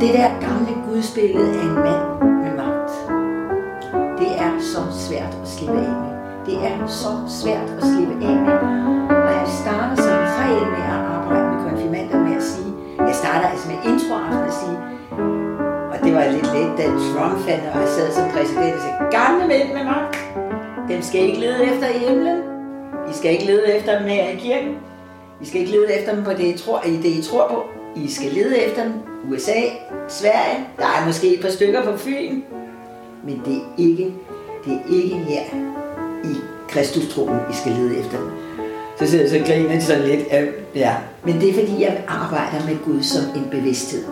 Det der gamle gudsbillede af en mand med magt, det er så svært at slippe af med. Det er så svært at slippe af med. Og jeg starter som regel med at arbejde med konfirmander med at sige, jeg starter altså med introaften at sige, og det var lidt let, da Trump fandt, og jeg sad som præsident og sagde, gamle mænd med magt, dem skal I ikke lede efter i himlen. I skal ikke lede efter dem her i kirken. I skal ikke lede efter dem på det, I tror, det, I tror på. I skal lede efter dem. USA, Sverige, der er måske et par stykker på Fyn. Men det er ikke, det er ikke her i Kristustroen, I skal lede efter dem. Så sidder jeg så griner sådan lidt. Ja. Men det er fordi, jeg arbejder med Gud som en bevidsthed.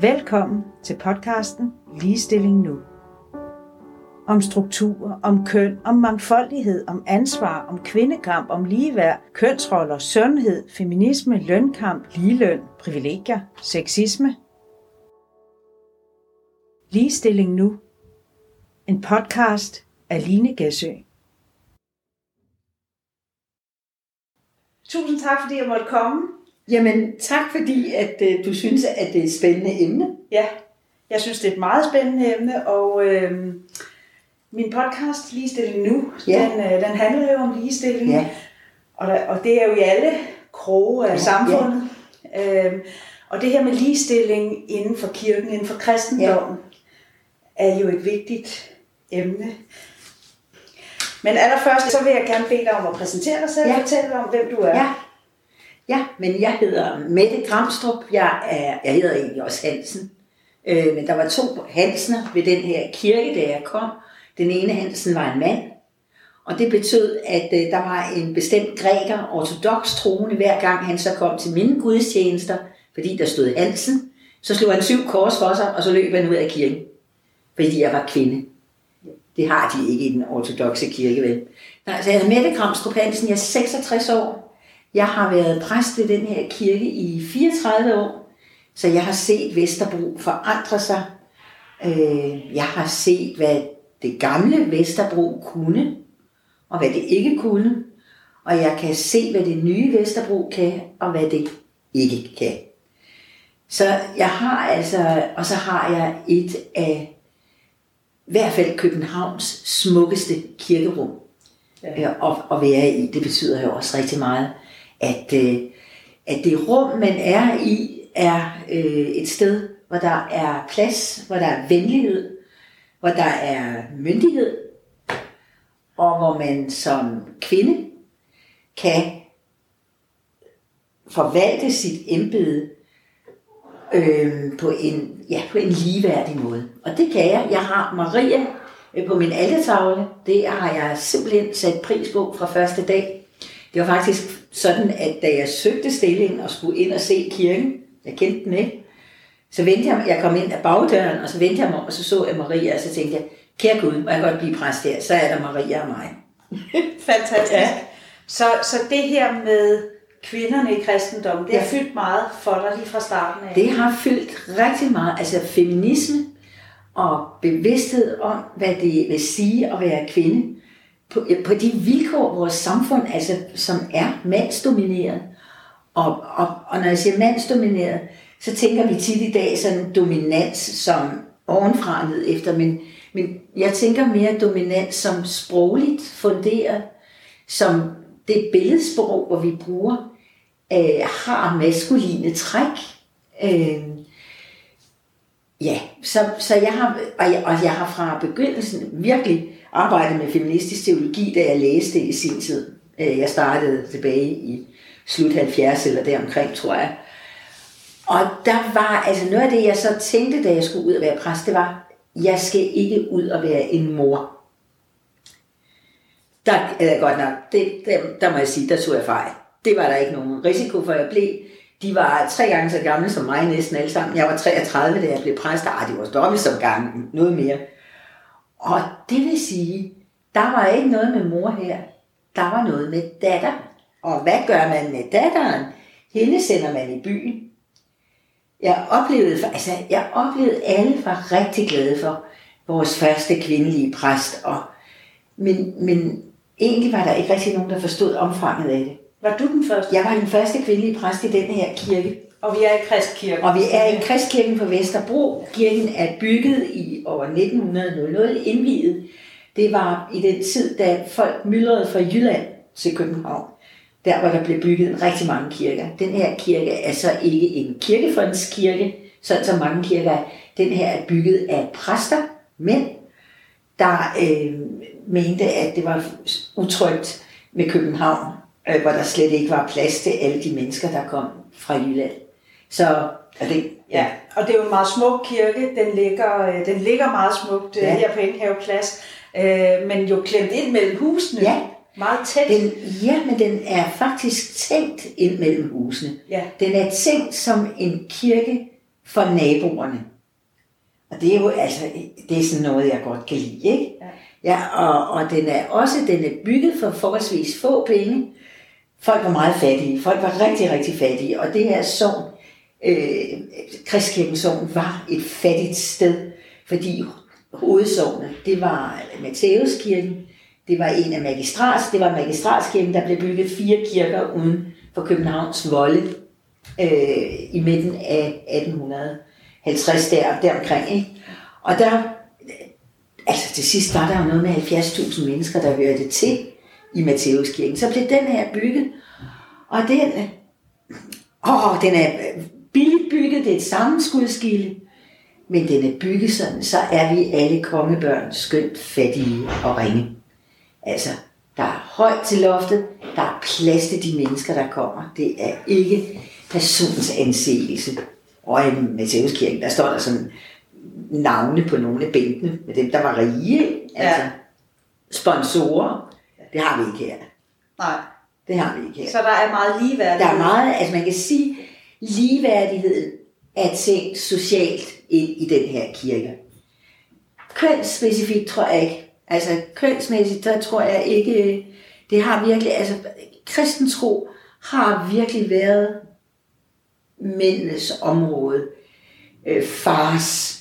Velkommen til podcasten Ligestilling Nu. Om struktur, om køn, om mangfoldighed, om ansvar, om kvindekamp, om ligeværd, kønsroller, sundhed, feminisme, lønkamp, ligeløn, privilegier, sexisme. Ligestilling Nu. En podcast af Line Gæsø. Tusind tak, fordi jeg måtte komme. Jamen, tak fordi, at øh, du synes, at det er et spændende emne. Ja, jeg synes, det er et meget spændende emne, og øh, min podcast, Ligestilling Nu, Ja. den, øh, den handler jo om ligestilling. Ja. Og, der, og det er jo i alle kroge af Ja, samfundet. Ja. Øhm, og det her med ligestilling inden for kirken, inden for kristendommen, ja. er jo et vigtigt emne. Men allerførst, så vil jeg gerne bede dig om at præsentere dig selv Ja. og fortælle om, hvem du er. Ja. Ja, men jeg hedder Mette Gramstrup. Jeg, er, jeg hedder egentlig også Hansen. Øh, men der var to Hansener ved den her kirke, da jeg kom. Den ene Hansen var en mand. Og det betød, at øh, der var en bestemt græker, ortodox troende, hver gang han så kom til mine gudstjenester, fordi der stod Hansen, så slog han syv kors for sig, og så løb han ud af kirken, fordi jeg var kvinde. Det har de ikke i den ortodoxe kirke, vel? Nej, så jeg hedder Mette Kramstrup Hansen, jeg er 66 år. Jeg har været præst i den her kirke i 34 år, så jeg har set Vesterbro forandre sig. Øh, jeg har set, hvad det gamle Vesterbro kunne, og hvad det ikke kunne. Og jeg kan se, hvad det nye Vesterbro kan, og hvad det ikke kan. Så jeg har altså, og så har jeg et af, i hvert fald Københavns smukkeste kirkerum Ja. ja. at, at være i. Det betyder jo også rigtig meget, at, øh, at det rum, man er i, er øh, et sted, hvor der er plads, hvor der er venlighed, hvor der er myndighed, og hvor man som kvinde kan forvalte sit embede øh, på, en, ja, på en ligeværdig måde. Og det kan jeg. Jeg har Maria øh, på min altertavle. Det har jeg simpelthen sat pris på fra første dag. Det var faktisk sådan, at da jeg søgte stillingen og skulle ind og se kirken, jeg kendte den ikke, så vendte jeg, jeg kom ind ad bagdøren, og så vendte jeg mig om, og så så jeg Maria, og så tænkte jeg, kære Gud, må jeg godt blive præst her, så er der Maria og mig. Fantastisk. Ja. Så, så det her med kvinderne i kristendommen, det har Ja. fyldt meget for dig lige fra starten af. Det har fyldt rigtig meget, altså feminisme og bevidsthed om, hvad det vil sige at være kvinde, på, på de vilkår, vores samfund, altså, som er mandsdomineret. Og, og, og når jeg siger mandsdomineret, så tænker vi tit i dag sådan dominans som ovenfra og ned efter, men, men jeg tænker mere dominans som sprogligt funderet, som det billedsprog, hvor vi bruger, øh, har maskuline træk. Øh, ja, så, så jeg har, og jeg, og jeg har fra begyndelsen virkelig arbejdet med feministisk teologi, da jeg læste det i sin tid. Øh, Jeg startede tilbage i slut 70 eller deromkring, tror jeg. Og der var, altså noget af det, jeg så tænkte, da jeg skulle ud og være præst, det var, jeg skal ikke ud og være en mor. Der er godt nok, det, der, der må jeg sige, der tog jeg fejl. Det var der ikke nogen risiko for, jeg blev. De var tre gange så gamle som mig næsten alle sammen. Jeg var 33, da jeg blev præst. Ah, det var dobbelt som gamle, noget mere. Og det vil sige, der var ikke noget med mor her. Der var noget med datter. Og hvad gør man med datteren? Hende sender man i byen. Jeg oplevede, altså, jeg oplevede, at alle var rigtig glade for vores første kvindelige præst. Og, men, men egentlig var der ikke rigtig nogen, der forstod omfanget af det. Var du den første? Jeg var den første kvindelige præst i den her kirke. Og vi er i Kristkirken. Og vi er i Kristkirken på Vesterbro. Kirken er bygget i år 1900, indviet. Det var i den tid, da folk myldrede fra Jylland til København. Der hvor der blev bygget en rigtig mange kirker. Den her kirke er så ikke en kirkefondskirke, sådan som mange kirker er. Den her er bygget af præster, mænd, der øh, mente, at det var utrygt med København, øh, hvor der slet ikke var plads til alle de mennesker, der kom fra Jylland. Så er det, ja. og det er jo en meget smuk kirke. Den ligger, øh, den ligger meget smukt øh, ja. her på Enghave Plads, øh, men jo klemt ind mellem husene. Ja. Meget tæt. Den, ja, men den er faktisk tænkt ind mellem husene. Ja. Den er tænkt som en kirke for naboerne. Og det er jo altså, det er sådan noget, jeg godt kan lide, ikke? Ja. Ja, og, og den er også den er bygget for forholdsvis få penge. Folk var meget fattige. Folk var rigtig, rigtig fattige. Og det her sovn, øh, Kristkirken sovn, var et fattigt sted, fordi hovedsovnet, det var Matthæuskirken, det var en af magistrats, det var magistratskirken, der blev bygget fire kirker uden for Københavns volde øh, i midten af 1850 der, deromkring. Ikke? Og der, altså til sidst var der jo noget med 70.000 mennesker, der hørte til i Matteuskirken. Så blev den her bygget, og den, åh, den er billigt bygget, det er et sammenskudskilde, men den er bygget sådan, så er vi alle kongebørn skønt fattige og ringe. Altså, der er højt til loftet, der er plads til de mennesker, der kommer. Det er ikke persons anseelse. Og i Matthæuskirken, der står der sådan navne på nogle af bænkene, med dem, der var rige. Altså, ja. sponsorer. Det har vi ikke her. Nej. Det har vi ikke her. Så der er meget ligeværdighed. Der er meget, altså man kan sige, ligeværdigheden er tænkt socialt ind i den her kirke. Kønsspecifikt tror jeg ikke. Altså kønsmæssigt, der tror jeg ikke, det har virkelig, altså kristen tro har virkelig været mændenes område. Øh, fars,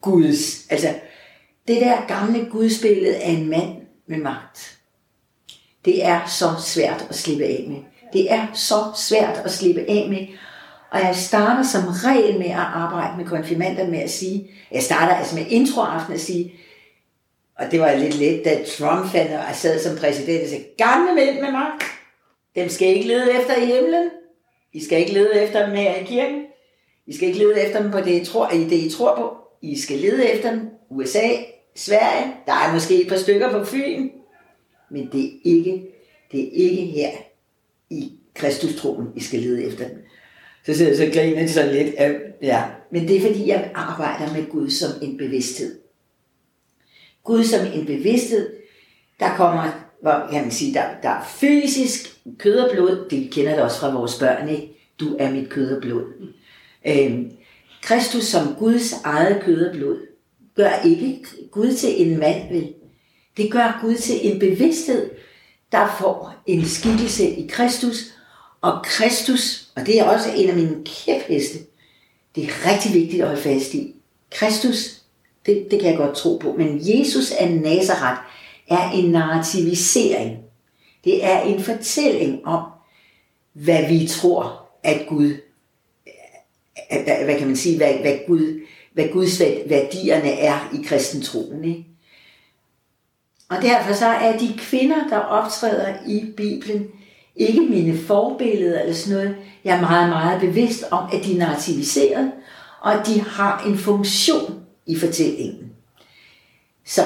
Guds, altså det der gamle gudsbillede af en mand med magt. Det er så svært at slippe af med. Det er så svært at slippe af med. Og jeg starter som regel med at arbejde med konfirmander med at sige, jeg starter altså med introaften at sige, og det var lidt let, da Trump fandt, og sad som præsident og sagde, gamle mænd med magt, dem skal I ikke lede efter i himlen. I skal ikke lede efter dem her i kirken. I skal ikke lede efter dem på det, I tror, i det, I tror på. I skal lede efter dem. USA, Sverige, der er måske et par stykker på Fyn. Men det er ikke, det er ikke her i Kristustroen, I skal lede efter dem. Så sidder jeg så griner sådan lidt. Ja. Men det er fordi, jeg arbejder med Gud som en bevidsthed. Gud som en bevidsthed, der kommer, hvor kan man sige, der, der er fysisk kød og blod, det kender det også fra vores børn, ikke? Du er mit kød og blod. Øhm, Kristus som Guds eget kød og blod, gør ikke Gud til en mand, vel? Det gør Gud til en bevidsthed, der får en skikkelse i Kristus, og Kristus, og det er også en af mine kæpheste, det er rigtig vigtigt at holde fast i. Kristus, det, det kan jeg godt tro på, men Jesus af Nazareth er en narrativisering. Det er en fortælling om, hvad vi tror, at Gud, at, hvad kan man sige, hvad, hvad, Gud, hvad Guds værdierne er i kristen troen. Ikke? Og derfor så er de kvinder, der optræder i Bibelen, ikke mine forbilleder eller sådan noget. Jeg er meget, meget bevidst om, at de er narrativiseret, og at de har en funktion i fortællingen. Så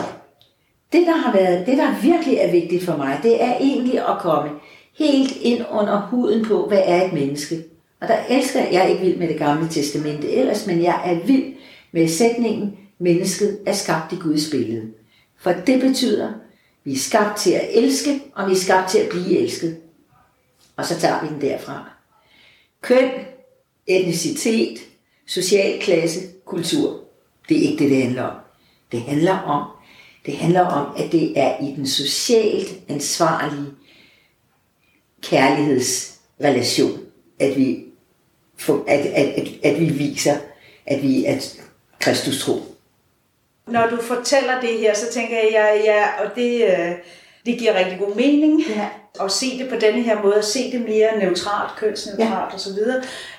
det, der har været, det der virkelig er vigtigt for mig, det er egentlig at komme helt ind under huden på, hvad er et menneske. Og der elsker jeg, jeg er ikke vild med det gamle testamente ellers, men jeg er vild med sætningen, mennesket er skabt i Guds billede. For det betyder, vi er skabt til at elske, og vi er skabt til at blive elsket. Og så tager vi den derfra. Køn, etnicitet, social klasse, kultur. Det er ikke det, det handler om. Det handler om, det handler om, at det er i den socialt ansvarlige kærlighedsrelation, at vi, at, at, at, at vi viser, at vi er Kristus tro. Når du fortæller det her, så tænker jeg, ja, ja og det, øh, det giver rigtig god mening. Ja. At se det på denne her måde, at se det mere neutralt, kønsneutralt ja. osv.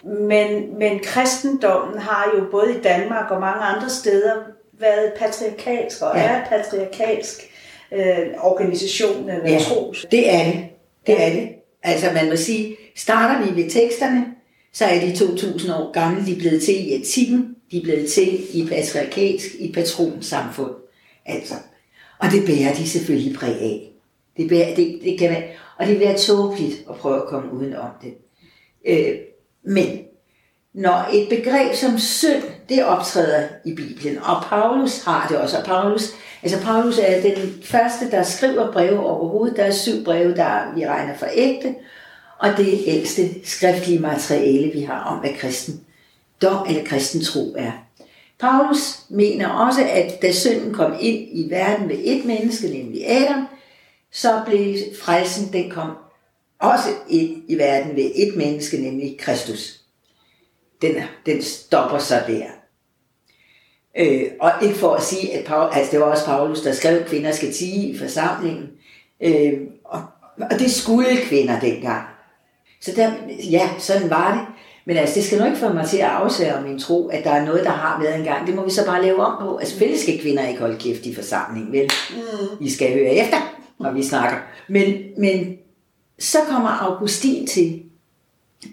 Men, men kristendommen har jo både i Danmark og mange andre steder været patriarkalsk og ja. er patriarkalsk øh, organisation eller ja, tros. det er det. Det er det. Altså man må sige, starter vi ved teksterne, så er de 2000 år gamle, de er blevet til i etikken, de er blevet til i patriarkalsk, i patronsamfund. Altså. Og det bærer de selvfølgelig præg af. Det, bliver, det, det kan være, og det bliver tåbeligt at prøve at komme udenom det. Øh, men når et begreb som synd, det optræder i Bibelen, og Paulus har det også, og Paulus, altså Paulus er den første, der skriver breve overhovedet, der er syv breve, der vi regner for ægte, og det ældste skriftlige materiale, vi har om, hvad kristen dom eller kristen tro er. Paulus mener også, at da synden kom ind i verden med et menneske, nemlig Adam, så blev frelsen, den kom også ind i verden ved et menneske, nemlig Kristus. Den, den stopper så der. Øh, og ikke for at sige, at Paul, altså det var også Paulus, der skrev, at kvinder skal tige i forsamlingen. Øh, og, og det skulle kvinder dengang. Så der, ja, sådan var det. Men altså, det skal nu ikke få mig til at afsvære min tro, at der er noget, der har været engang. Det må vi så bare lave om på. Altså, selvfølgelig skal kvinder ikke holde kæft i forsamlingen, vel? Mm. I skal høre efter, når vi snakker. Men, men så kommer Augustin til.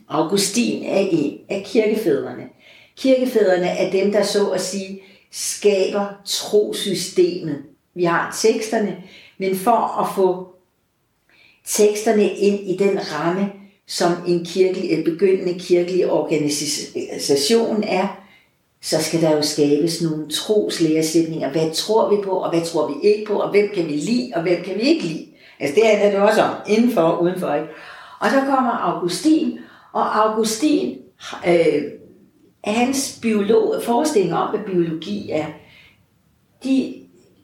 Augustin er en af kirkefædrene. Kirkefædrene er dem, der så at sige skaber trosystemet. Vi har teksterne, men for at få teksterne ind i den ramme, som en kirkelig, begyndende kirkelig organisation er, så skal der jo skabes nogle troslæresætninger. Hvad tror vi på, og hvad tror vi ikke på, og hvem kan vi lide, og hvem kan vi ikke lide. Altså det handler det også om, indenfor og udenfor. Ikke? Og så kommer Augustin, og Augustin, øh, hans biolog, forestilling om, hvad biologi er, de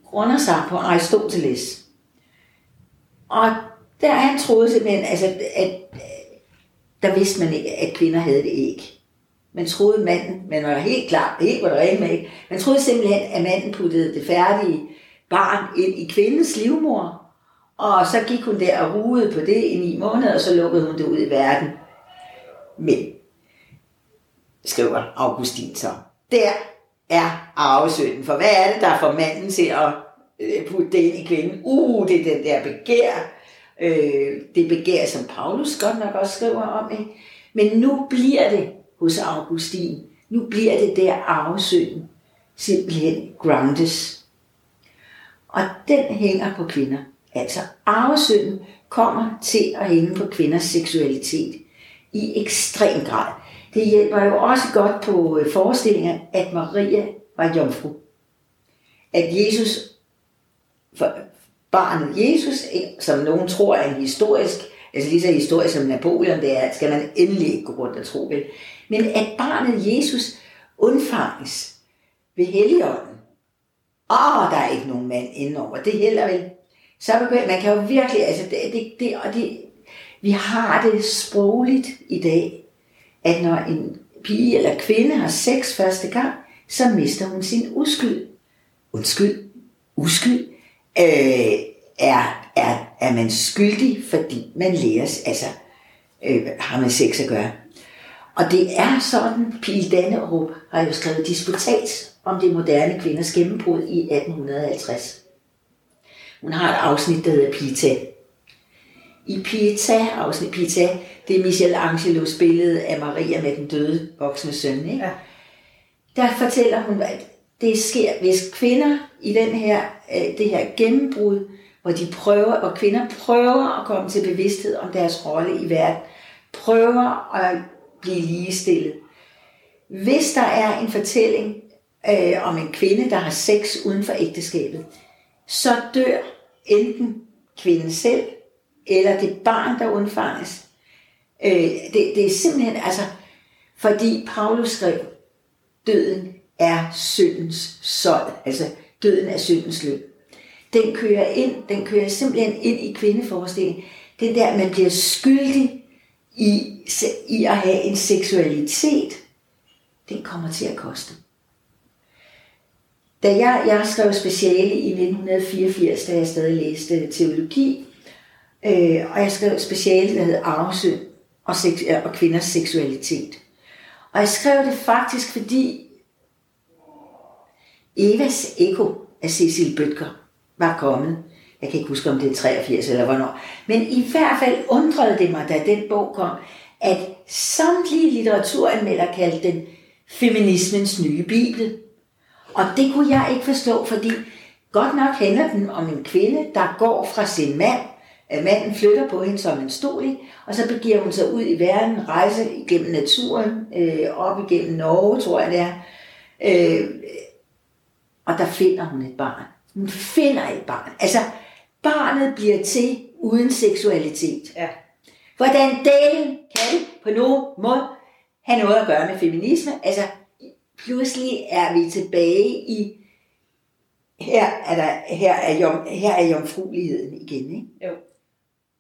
grunder sig på Aristoteles. Og der han troede simpelthen, altså, at der vidste man ikke, at kvinder havde det æg. Man troede manden, men var helt klar, helt var der rent med ikke. Man troede simpelthen, at manden puttede det færdige barn ind i kvindens livmor, og så gik hun der og ruede på det i ni måneder, og så lukkede hun det ud i verden. Men, skriver Augustin så, der er arvesynden, For hvad er det, der får manden til at øh, putte det ind i kvinden? Uh, det er den der begær, Øh, det begær, som Paulus godt nok også skriver om. Ikke? Men nu bliver det hos Augustin, nu bliver det der arvesøen simpelthen groundes. Og den hænger på kvinder. Altså arvesynden kommer til at hænge på kvinders seksualitet i ekstrem grad. Det hjælper jo også godt på øh, forestillingen, at Maria var jomfru. At Jesus barnet Jesus, som nogen tror er en historisk, altså lige så historisk som Napoleon det er, skal man endelig ikke gå rundt og tro vel. Men at barnet Jesus undfanges ved Helligånden. Åh, der er ikke nogen mand indenover. Det heller vel. Så begynder, man kan jo virkelig, altså det, det, det, og det, vi har det sprogligt i dag, at når en pige eller kvinde har sex første gang, så mister hun sin uskyld. Undskyld, uskyld øh, er, er, er man skyldig, fordi man læres, altså øh, har man sex at gøre. Og det er sådan, Pil Dannerup har jo skrevet disputat om det moderne kvinders gennembrud i 1850. Hun har et afsnit, der hedder Pita. I Pieta, afsnit Pita, det er Michelangelos billede af Maria med den døde voksne søn. Ikke? Ja. Der fortæller hun, at det sker, hvis kvinder i den her, øh, det her gennembrud, hvor de prøver, og kvinder prøver at komme til bevidsthed om deres rolle i verden, prøver at blive ligestillet. Hvis der er en fortælling øh, om en kvinde, der har sex uden for ægteskabet, så dør enten kvinden selv, eller det barn, der undfanges. Øh, det, det er simpelthen, altså, fordi Paulus skrev, døden er syndens sold. Altså, døden er syndens løn. Den kører ind, den kører simpelthen ind i kvindeforestillingen. Det der, man bliver skyldig i, i at have en seksualitet, den kommer til at koste. Da jeg, jeg skrev speciale i 1984, da jeg stadig læste teologi, Øh, og jeg skrev speciale, der hed Arvesø og, øh, og kvinders seksualitet. Og jeg skrev det faktisk, fordi Evas Eko af Cecil Bøtger var kommet. Jeg kan ikke huske, om det er 83 eller hvornår. Men i hvert fald undrede det mig, da den bog kom, at samtlige litteraturanmelder kaldte den feminismens nye bibel. Og det kunne jeg ikke forstå, fordi godt nok handler den om en kvinde, der går fra sin mand, at manden flytter på hende som en stol, og så begiver hun sig ud i verden, rejser igennem naturen, øh, op igennem Norge, tror jeg det er, øh, og der finder hun et barn. Hun finder et barn. Altså, barnet bliver til uden seksualitet. Ja. Hvordan delen kan det på nogen måde have noget at gøre med feminisme? Altså, pludselig er vi tilbage i, her er, der, her er, jom, her er jomfrueligheden igen. Ikke? Jo.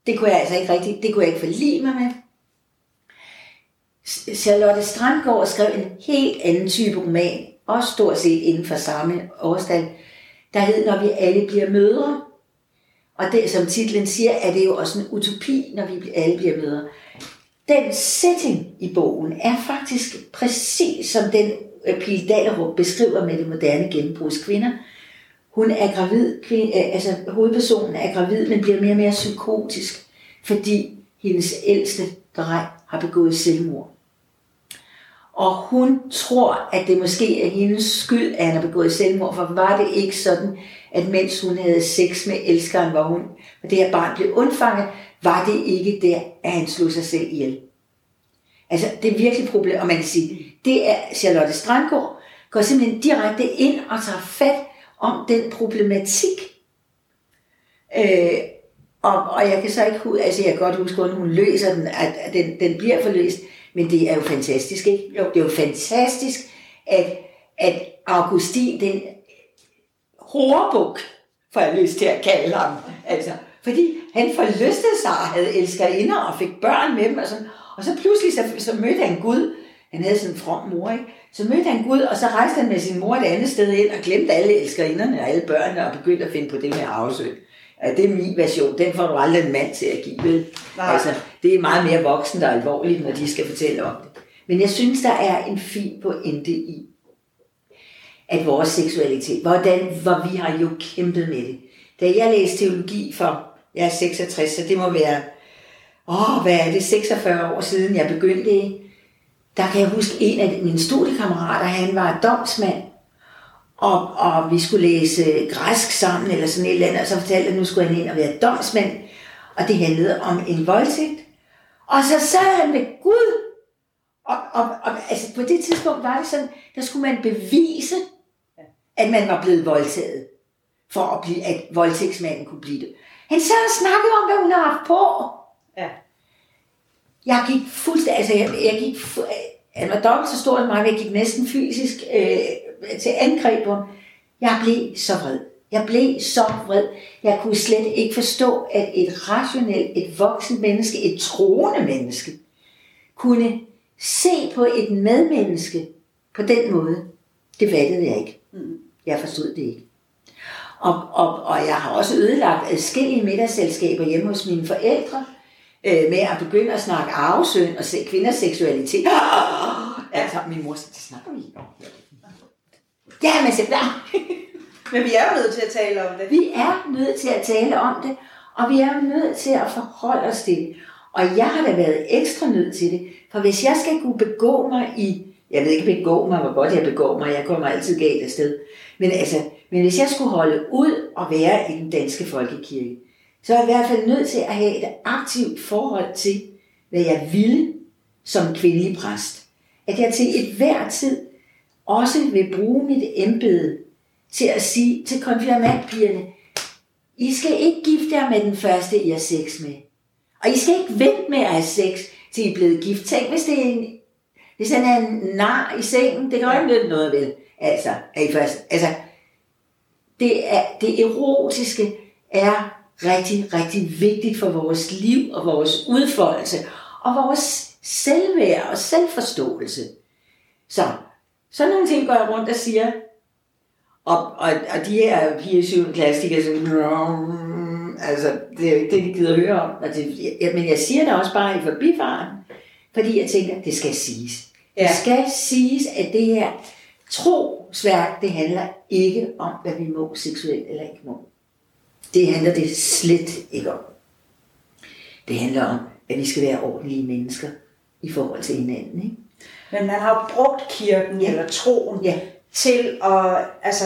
Det kunne jeg altså ikke rigtig, det kunne jeg ikke forlige mig med. Charlotte Strandgaard skrev en helt anden type roman, også stort set inden for samme årstal, der hed Når vi alle bliver mødre. Og det, som titlen siger, er det jo også en utopi, når vi alle bliver mødre. Den setting i bogen er faktisk præcis som den øh, Pil beskriver med det moderne gennembrudskvinder. Hun er gravid, kvinde, øh, altså hovedpersonen er gravid, men bliver mere og mere psykotisk, fordi hendes ældste dreng har begået selvmord. Og hun tror, at det måske er hendes skyld, at han har begået selvmord, for var det ikke sådan, at mens hun havde sex med elskeren, hvor hun, og det her barn blev undfanget, var det ikke der, at han slog sig selv ihjel. Altså, det er virkelig et problem, og man kan sige, det er Charlotte Strandgaard, går simpelthen direkte ind og tager fat om den problematik. Øh, og, og jeg kan så ikke altså jeg kan godt huske, at hun løser den, at, at den, den bliver forløst, men det er jo fantastisk, ikke? Jo. Det er jo fantastisk, at, at Augustin, den horebuk, får jeg lyst til at kalde ham, altså, fordi han forlystede sig og havde elskerinder og fik børn med dem, og, sådan, og så pludselig så, så mødte han Gud, han havde sådan en from mor, ikke? Så mødte han Gud, og så rejste han med sin mor et andet sted ind, og glemte alle elskerinderne og alle børnene, og begyndte at finde på det med arvesøg. Ja, det er min version. Den får du aldrig en mand til at give, vel? Altså, det er meget mere voksen, der er alvorligt, når de skal fortælle om det. Men jeg synes, der er en fin pointe i, at vores seksualitet, hvordan, hvor vi har jo kæmpet med det. Da jeg læste teologi for, jeg er 66, så det må være, åh, hvad er det, 46 år siden jeg begyndte, der kan jeg huske en af mine studiekammerater, han var domsmand, og, og vi skulle læse græsk sammen, eller sådan et eller andet, og så fortalte at nu skulle han ind og være domsmand, og det handlede om en voldtægt. Og så sad han med Gud, og, og, og altså på det tidspunkt var det sådan, der skulle man bevise, at man var blevet voldtaget, for at, blive, at voldtægtsmanden kunne blive det. Han sad og snakkede om, hvad hun har haft på. Ja. Jeg gik fuldstændig, altså jeg, jeg gik, han var dobbelt så stor som mig, jeg gik næsten fysisk øh, til angreb på Jeg blev så vred. Jeg blev så vred. Jeg kunne slet ikke forstå, at et rationelt, et voksen menneske, et troende menneske, kunne se på et medmenneske på den måde. Det fattede jeg ikke. Jeg forstod det ikke. Og, og, og jeg har også ødelagt adskillige middagsselskaber hjemme hos mine forældre, øh, med at begynde at snakke arvesøn og se kvinders seksualitet. Altså, min mor siger, det snakker vi ikke om. Ja, men så men vi er jo nødt til at tale om det. Vi er nødt til at tale om det, og vi er nødt til at forholde os til det. Og jeg har da været ekstra nødt til det, for hvis jeg skal kunne begå mig i, jeg ved ikke begå mig, hvor godt jeg begår mig, jeg kommer altid galt afsted, men altså, men hvis jeg skulle holde ud og være i den danske folkekirke, så er jeg i hvert fald nødt til at have et aktivt forhold til, hvad jeg ville som kvindelig præst. At jeg til et hver tid også vil bruge mit embede til at sige til konfirmandpigerne, I skal ikke gifte jer med den første, I har sex med. Og I skal ikke vente med at have sex, til I er blevet gift. Tænk, hvis det er en, hvis han er en nar i sengen, det kan jo ikke nytte noget vel. Altså, er I først, altså, det, er, det erotiske er rigtig, rigtig vigtigt for vores liv og vores udfoldelse og vores selvværd og selvforståelse. Så sådan nogle ting går jeg rundt og siger. Og, og, og de her piger i 7. klasse, de kan sådan, Altså, det er jo ikke det, de gider at høre om. Altså, jeg, men jeg siger det også bare i forbifaren, fordi jeg tænker, det skal siges. Ja. Det skal siges, at det her trosværk, det handler ikke om, hvad vi må seksuelt eller ikke må. Det handler det slet ikke om. Det handler om, at vi skal være ordentlige mennesker i forhold til hinanden. Ikke? Men man har brugt kirken ja. eller troen ja. Til at, altså,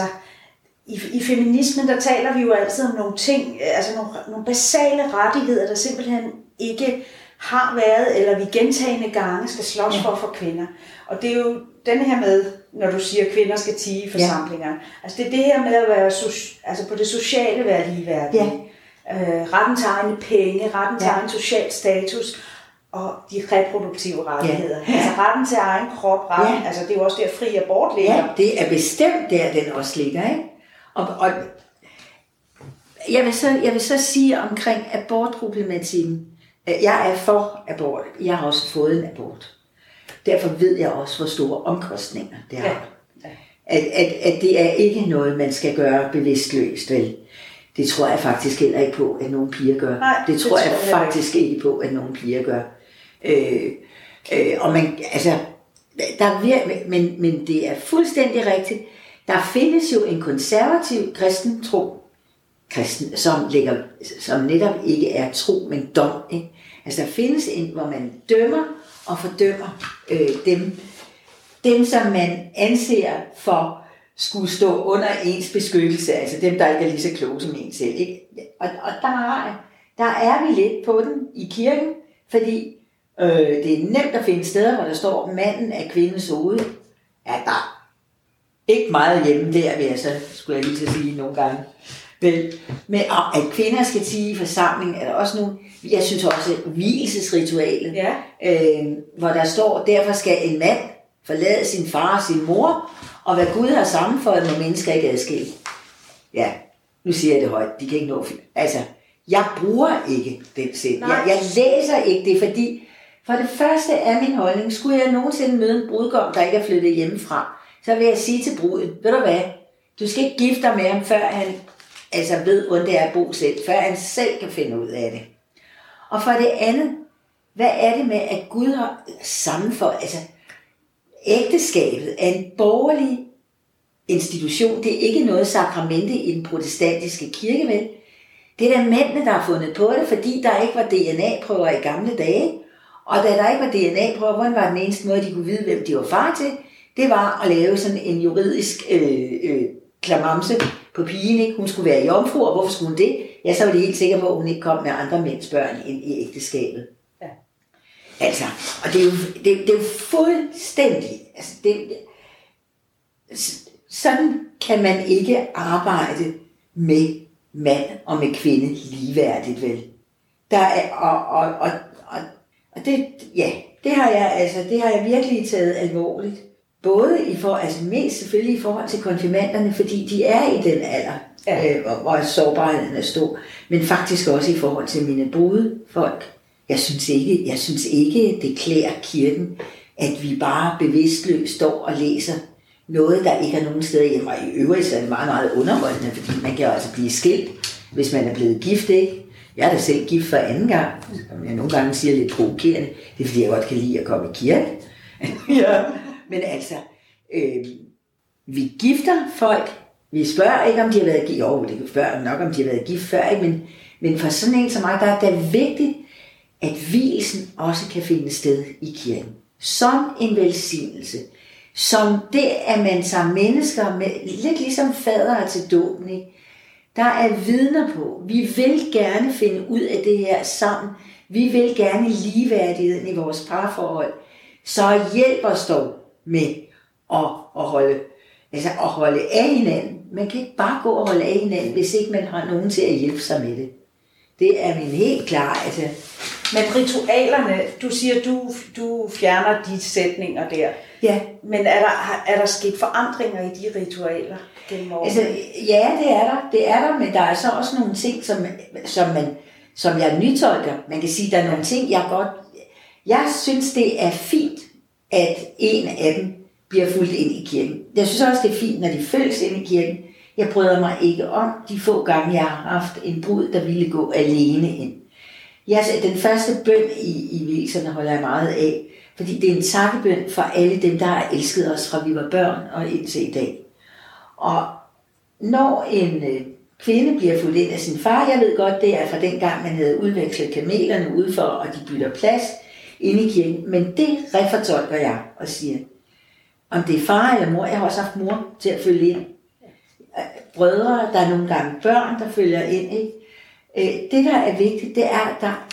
i, i feminismen, der taler vi jo altid om nogle ting, altså nogle, nogle basale rettigheder, der simpelthen ikke har været, eller vi gentagende gange skal slås ja. for for kvinder. Og det er jo den her med, når du siger, at kvinder skal tige i forsamlinger. Ja. Altså det er det her med at være altså på det sociale være ligeværdige. Ja. Øh, retten til egne penge, retten til ja. egen social status og de reproduktive rettigheder. Ja. Altså retten til egen krop, retten, ja. altså det er jo også der fri abort ligger. Ja, det er bestemt der, den også ligger. Ikke? Og, og jeg, vil så, jeg vil så sige omkring abortproblematikken, at jeg er for abort. Jeg har også fået en abort. Derfor ved jeg også, hvor store omkostninger det har. Ja. At, at, at det er ikke noget, man skal gøre bevidstløst, vel? Det tror jeg faktisk heller ikke på, at nogle piger gør. Nej, det, tror det tror jeg, jeg faktisk ikke på, at nogle piger gør. Øh, øh, og man, altså, der er vir- men, men det er fuldstændig rigtigt. Der findes jo en konservativ kristen tro, kristen, som, ligger, som netop ikke er tro, men dom. Ikke? Altså der findes en, hvor man dømmer og fordømmer øh, dem, dem, som man anser for skulle stå under ens beskyttelse, altså dem, der ikke er lige så kloge som en selv. Ikke? Og, og der, der er vi lidt på den i kirken, fordi øh, det er nemt at finde steder, hvor der står, manden er kvindens hoved. Ja, der er ikke meget hjemme der, vil jeg så, skulle jeg lige til at sige nogle gange. Vel, men at kvinder skal tige i forsamling, er der også nogle, jeg synes også, hvilesesritualet, ja. øh, hvor der står, derfor skal en mand forlade sin far og sin mor, og hvad Gud har sammenføjet, må mennesker ikke adskille. Ja, nu siger jeg det højt, de kan ikke nå Altså, jeg bruger ikke den selv. Jeg, jeg læser ikke det, fordi for det første er min holdning, skulle jeg nogensinde møde en brudgom, der ikke er flyttet hjemmefra, så vil jeg sige til bruden, ved du hvad, du skal ikke gifte dig med ham, før han altså ved, hvordan det er at bo selv, før han selv kan finde ud af det. Og for det andet, hvad er det med, at Gud har sammenfor, altså ægteskabet er en borgerlig institution, det er ikke noget sakramente i den protestantiske kirke, vel? Det er da mændene, der har fundet på det, fordi der ikke var DNA-prøver i gamle dage. Og da der ikke var DNA-prøver, hvordan var den eneste måde, de kunne vide, hvem de var far til? Det var at lave sådan en juridisk øh, øh, klamamse på pigen. Ikke? Hun skulle være jomfru, og hvorfor skulle hun det? Ja, så var de helt sikre på, at hun ikke kom med andre mænds børn ind i ægteskabet. Ja. Altså, og det er jo, det, det er jo fuldstændig... Altså, det, sådan kan man ikke arbejde med mand og med kvinde ligeværdigt, vel? Der er, og, og, og, og, det, ja, det har jeg, altså, det har jeg virkelig taget alvorligt. Både i for, altså mest selvfølgelig i forhold til konfirmanderne, fordi de er i den alder, ja. øh, hvor sårbarheden er stor, men faktisk også i forhold til mine brudefolk. Jeg synes ikke, jeg synes ikke det klæder kirken, at vi bare bevidstløst står og læser noget, der ikke er nogen steder hjemme. Og i øvrigt så er det meget, meget underholdende, fordi man kan altså blive skilt, hvis man er blevet gift, ikke? Jeg er da selv gift for anden gang, som jeg nogle gange siger lidt provokerende. Det er fordi, jeg godt kan lide at komme i kirke. ja. Men altså, øh, vi gifter folk. Vi spørger ikke, om de har været gift. Jo, det spørger nok, om de har været gift før. Ikke? Men, men for sådan en som mig, der er det vigtigt, at hvilesen også kan finde sted i kirken. Som en velsignelse. Som det, at man som mennesker, med, lidt ligesom fader til dåben, ikke? Der er vidner på. Vi vil gerne finde ud af det her sammen. Vi vil gerne ligeværdigheden i vores parforhold. Så hjælp os dog med at, at, holde, altså at holde af hinanden. Man kan ikke bare gå og holde af hinanden, hvis ikke man har nogen til at hjælpe sig med det. Det er min helt klar. Altså. Men ritualerne, du siger, du, du fjerner de sætninger der. Ja. Men er der, er der sket forandringer i de ritualer gennem årene? Altså, ja, det er der. Det er der, men der er så også nogle ting, som, som, man, som jeg nytolker. Man kan sige, der er nogle ting, jeg godt... Jeg synes, det er fint, at en af dem bliver fuldt ind i kirken. Jeg synes også, det er fint, når de følges ind i kirken. Jeg bryder mig ikke om de få gange, jeg har haft en brud, der ville gå alene ind. Ja, Jeg, den første bøn i, i viserne holder jeg meget af, fordi det er en takkebøn for alle dem, der har elsket os fra vi var børn og indtil i dag. Og når en øh, kvinde bliver fuldt ind af sin far, jeg ved godt, det er fra den gang, man havde udvekslet kamelerne udenfor, og de bytter plads inde i kirken. Men det refortolker jeg og siger, om det er far eller mor, jeg har også haft mor til at følge ind. Brødre, der er nogle gange børn, der følger ind. Ikke? Øh, det, der er vigtigt, det er, der,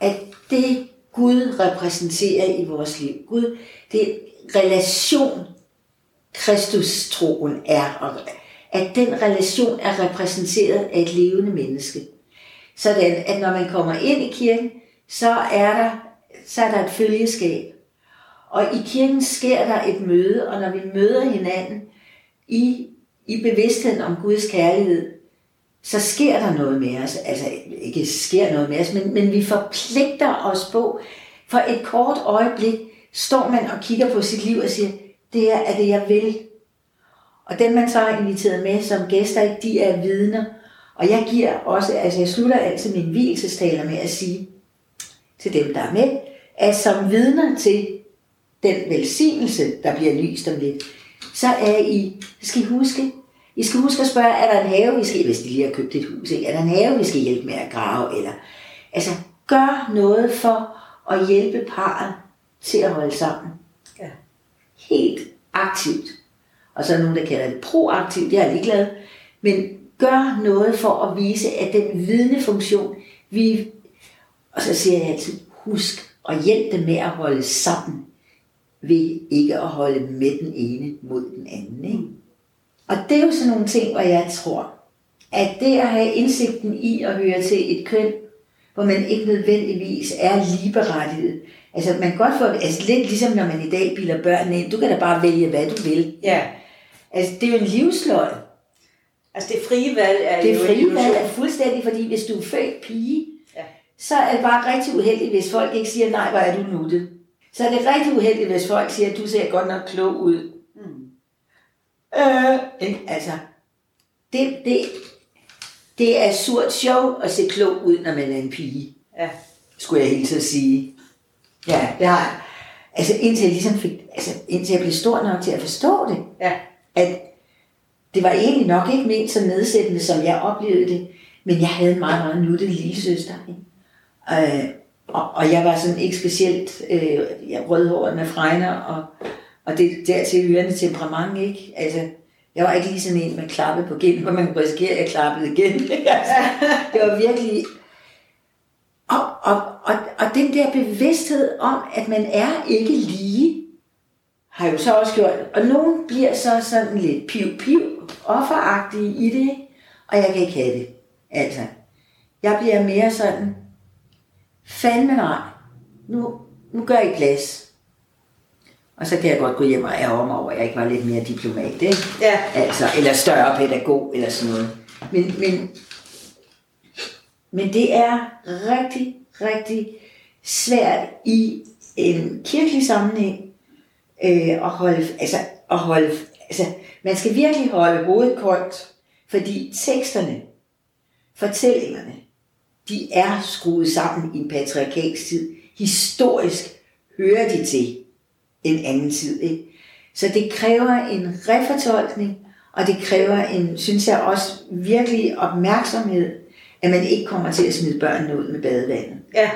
at det Gud repræsenterer i vores liv, Gud, det relation, Kristus-troen er, og at den relation er repræsenteret af et levende menneske. Sådan, at når man kommer ind i kirken, så er der, så er der et følgeskab. Og i kirken sker der et møde, og når vi møder hinanden i, i bevidstheden om Guds kærlighed, så sker der noget med os. Altså ikke sker noget med os, men, men vi forpligter os på, for et kort øjeblik står man og kigger på sit liv og siger, det er, det, jeg vil. Og dem, man så har inviteret med som gæster, de er vidner. Og jeg giver også, altså jeg slutter altid min hvilesestaler med at sige til dem, der er med, at som vidner til den velsignelse, der bliver lyst om lidt, så er I, skal I huske, i skal huske at spørge, er der en have, vi skal, hvis de lige har købt et hus, ikke? er der en have, vi skal hjælpe med at grave, eller, altså, gør noget for at hjælpe parret til at holde sammen. Ja. Helt aktivt. Og så er der nogen, der kalder det proaktivt, jeg er ligeglad. Men gør noget for at vise, at den vidnefunktion, vi, og så siger jeg altid, husk at hjælpe dem med at holde sammen, ved ikke at holde med den ene mod den anden. Ikke? Og det er jo sådan nogle ting, hvor jeg tror, at det at have indsigten i at høre til et køn, hvor man ikke nødvendigvis er ligeberettiget. Altså man kan godt få, altså lidt ligesom når man i dag bilder børn ind, du kan da bare vælge, hvad du vil. Ja. Altså det er jo en livsløg. Altså det frie valg er Det jo frie valg er fuldstændig, fordi hvis du er født pige, Ja. så er det bare rigtig uheldigt, hvis folk ikke siger, nej, hvor er du nuttet. Så er det rigtig uheldigt, hvis folk siger, du ser godt nok klog ud. Øh, ikke? altså, det, det, det er surt sjov at se klog ud, når man er en pige, Ja. skulle jeg helt så sige. Ja, det har jeg. Altså indtil jeg ligesom fik, altså indtil jeg blev stor nok til at forstå det, Ja. at det var egentlig nok ikke ment så nedsættende, som jeg oplevede det, men jeg havde en meget, meget nuttet lille søster. Ikke? Øh, og, og jeg var sådan ikke specielt øh, jeg rødhåret med fregner, og, og det er dertil hørende temperament, ikke? Altså, jeg var ikke lige sådan en med klappe på gen, hvor man kunne risikere, at jeg klappede igen. altså, det var virkelig... Og, og, og, og den der bevidsthed om, at man er ikke lige, har jo så også gjort, og nogen bliver så sådan lidt piv-piv, offeragtige i det, og jeg kan ikke have det. Altså, jeg bliver mere sådan, fandme nej, nu, nu gør I plads. Og så kan jeg godt gå hjem og ærge mig over, at jeg ikke var lidt mere diplomat, ikke? Ja. Altså, eller større pædagog, eller sådan noget. Men, men, men det er rigtig, rigtig svært i en kirkelig sammenhæng øh, at holde, altså, at holde, altså, man skal virkelig holde hovedet koldt, fordi teksterne, fortællingerne, de er skruet sammen i en patriarkalsk tid. Historisk hører de til en anden tid. Ikke? Så det kræver en refortolkning, og det kræver en, synes jeg også, virkelig opmærksomhed, at man ikke kommer til at smide børnene ud med badevandet. Ja,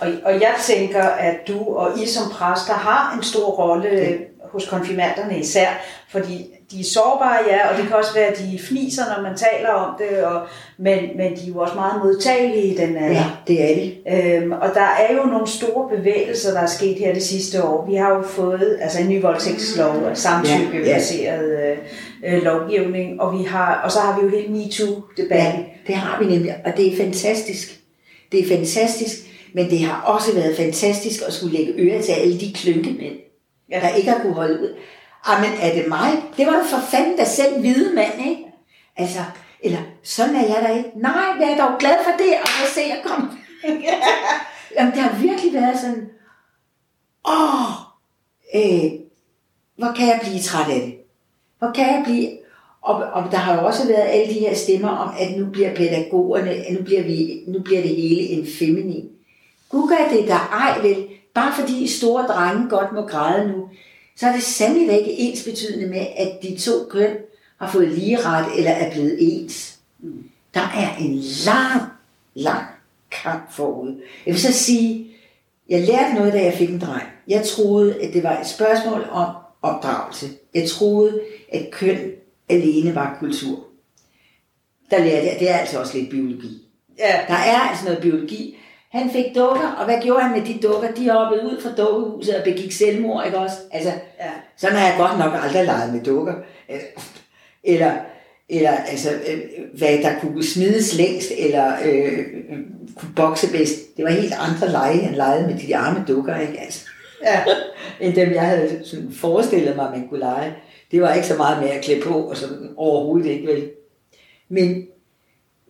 og, og jeg tænker, at du og I som præster har en stor rolle Ja. Ja. hos konfirmanderne især, fordi de er sårbare, ja, og det kan også være, at de fniser, når man taler om det, og, men, men de er jo også meget modtagelige i den alder. Ja, det er det. Øhm, og der er jo nogle store bevægelser, der er sket her det sidste år. Vi har jo fået altså en ny voldtægtslov, samtykkebaseret øh, øh, lovgivning, og, vi har, og så har vi jo hele MeToo-debatten. Ja, det har vi nemlig, og det er fantastisk. Det er fantastisk, men det har også været fantastisk at skulle lægge øre til alle de klunkemænd, ja. der ikke har kunne holde ud. Ah, men er det mig? Det var for fanden da selv hvide mand, ikke? Altså, eller sådan er jeg da ikke. Nej, jeg er dog glad for det, og jeg ser, jeg kom. Jamen, det har virkelig været sådan, åh, øh, hvor kan jeg blive træt af det? Hvor kan jeg blive? og, og der har jo også været alle de her stemmer om, at nu bliver pædagogerne, at nu bliver, vi, nu bliver det hele en feminin. Gud gør det der ej vel, bare fordi store drenge godt må græde nu, så er det sandelig ikke ens betydende med, at de to køn har fået lige ret eller er blevet ens. Der er en lang, lang kamp forud. Jeg vil så sige, jeg lærte noget, da jeg fik en dreng. Jeg troede, at det var et spørgsmål om opdragelse. Jeg troede, at køn alene var kultur. Der lærte jeg, det er altså også lidt biologi. Ja. Der er altså noget biologi. Han fik dukker, og hvad gjorde han med de dukker? De hoppede ud fra dukkehuset og begik selvmord, ikke også? Altså, Ja. sådan har jeg godt nok aldrig leget med dukker. Eller, eller altså, øh, hvad der kunne smides længst, eller øh, kunne bokse bedst. Det var helt andre lege, han legede med de arme dukker, ikke? Altså, Ja. end dem, jeg havde sådan forestillet mig, man kunne lege. Det var ikke så meget med at klæde på, og sådan overhovedet ikke, vel? Men,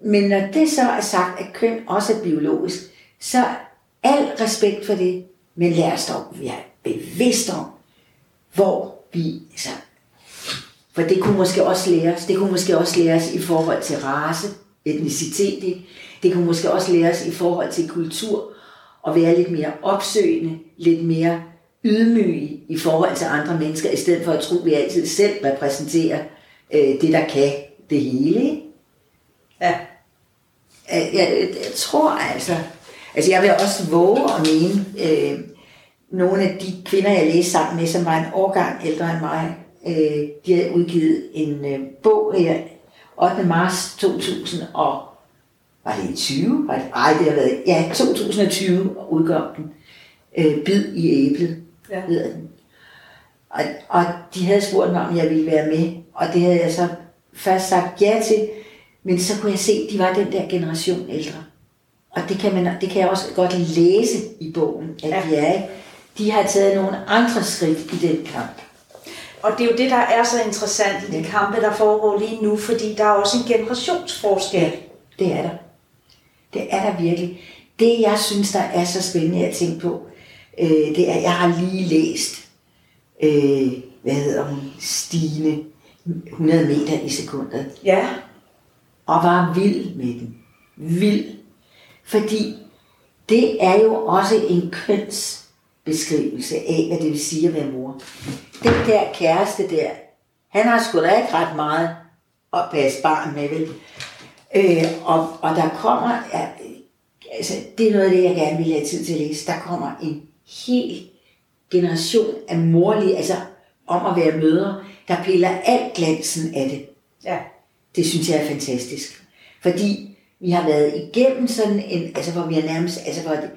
men når det så er sagt, at køn også er biologisk, så al respekt for det, men lad os dog være bevidst om, hvor vi, altså, for det kunne måske også læres, det kunne måske også læres i forhold til race, etnicitet, ikke? det kunne måske også læres i forhold til kultur, og være lidt mere opsøgende, lidt mere ydmyge i forhold til andre mennesker, i stedet for at tro, at vi altid selv repræsenterer øh, det, der kan det hele. Ikke? Ja. Jeg, jeg, jeg tror altså, altså jeg vil også våge at mene, øh, nogle af de kvinder, jeg læste sammen med, som var en årgang ældre end mig, øh, de havde udgivet en øh, bog her 8. marts 2000 og var det i 20? Var det, ej, det har været, ja, 2020 udkom den. Øh, Bid i æblet, ja. hedder den. Og, og de havde spurgt mig, om jeg ville være med, og det havde jeg så først sagt ja til, men så kunne jeg se, at de var den der generation ældre. Og det kan, man, det kan jeg også godt læse i bogen, at Ja. ja. de er. ikke? De har taget nogle andre skridt i den kamp. Og det er jo det, der er så interessant i de kampe, der foregår lige nu, fordi der er også en generationsforskel. Det er der. Det er der virkelig. Det, jeg synes, der er så spændende at tænke på, øh, det er, jeg har lige læst, øh, hvad hedder hun, Stine, 100 meter i sekundet, Ja. og var vild med den. Vild. Fordi det er jo også en kønsbeskrivelse af, hvad det vil sige at være mor. Den der kæreste der, han har sgu da ikke ret meget at passe barn med, vel? Øh, og, og der kommer, ja, altså, det er noget af det, jeg gerne vil have tid til at læse, der kommer en hel generation af morlige, altså om at være mødre, der piller alt glansen af det. Ja. Det synes jeg er fantastisk. Fordi vi har været igennem sådan en, altså hvor vi har nærmest, altså hvor det,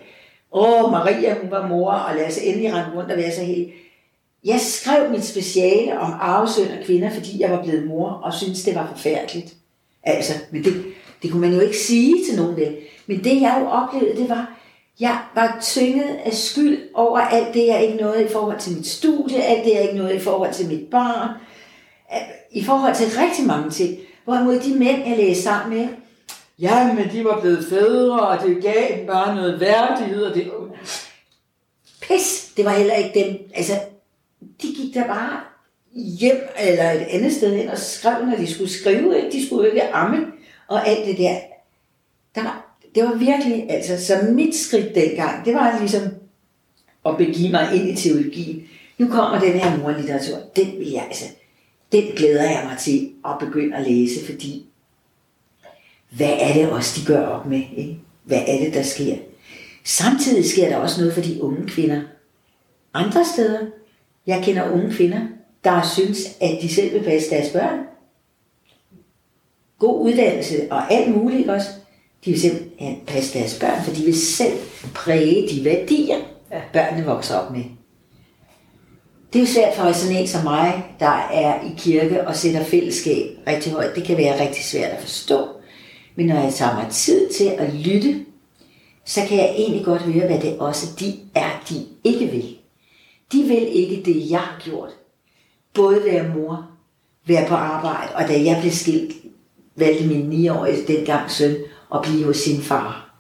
åh, Maria, hun var mor, og lad os endelig rende rundt og være så helt. Jeg skrev mit speciale om arvesøn og kvinder, fordi jeg var blevet mor, og syntes, det var forfærdeligt. Altså, men det, det kunne man jo ikke sige til nogen det. Men det jeg jo oplevede, det var, jeg var tynget af skyld over alt det, jeg ikke nåede i forhold til mit studie, alt det, jeg ikke nåede i forhold til mit barn, øh, i forhold til rigtig mange ting. Hvorimod de mænd, jeg læste sammen med, ja, men de var blevet fædre, og det gav dem bare noget værdighed, og det... Pis, det var heller ikke dem. Altså, de gik der bare hjem eller et andet sted hen og skrev, når de skulle skrive. Ikke? De skulle jo ikke amme og alt det der. der var, det var virkelig, altså, så mit skridt dengang, det var ligesom at begive mig ind i teologien. Nu kommer den her morlitteratur, den vil jeg, altså, den glæder jeg mig til at begynde at læse, fordi hvad er det også, de gør op med? Ikke? Hvad er det, der sker? Samtidig sker der også noget for de unge kvinder. Andre steder, jeg kender unge kvinder, der synes, at de selv vil passe deres børn. God uddannelse og alt muligt også. De vil simpelthen passe deres børn, for de vil selv præge de værdier, børnene vokser op med. Det er jo svært for sådan en som mig, der er i kirke og sætter fællesskab rigtig højt. Det kan være rigtig svært at forstå. Men når jeg tager mig tid til at lytte, så kan jeg egentlig godt høre, hvad det også de er, de ikke vil. De vil ikke det, jeg har gjort. Både være mor, være på arbejde, og da jeg blev skilt, valgte min 9-årige dengang søn at blive hos sin far.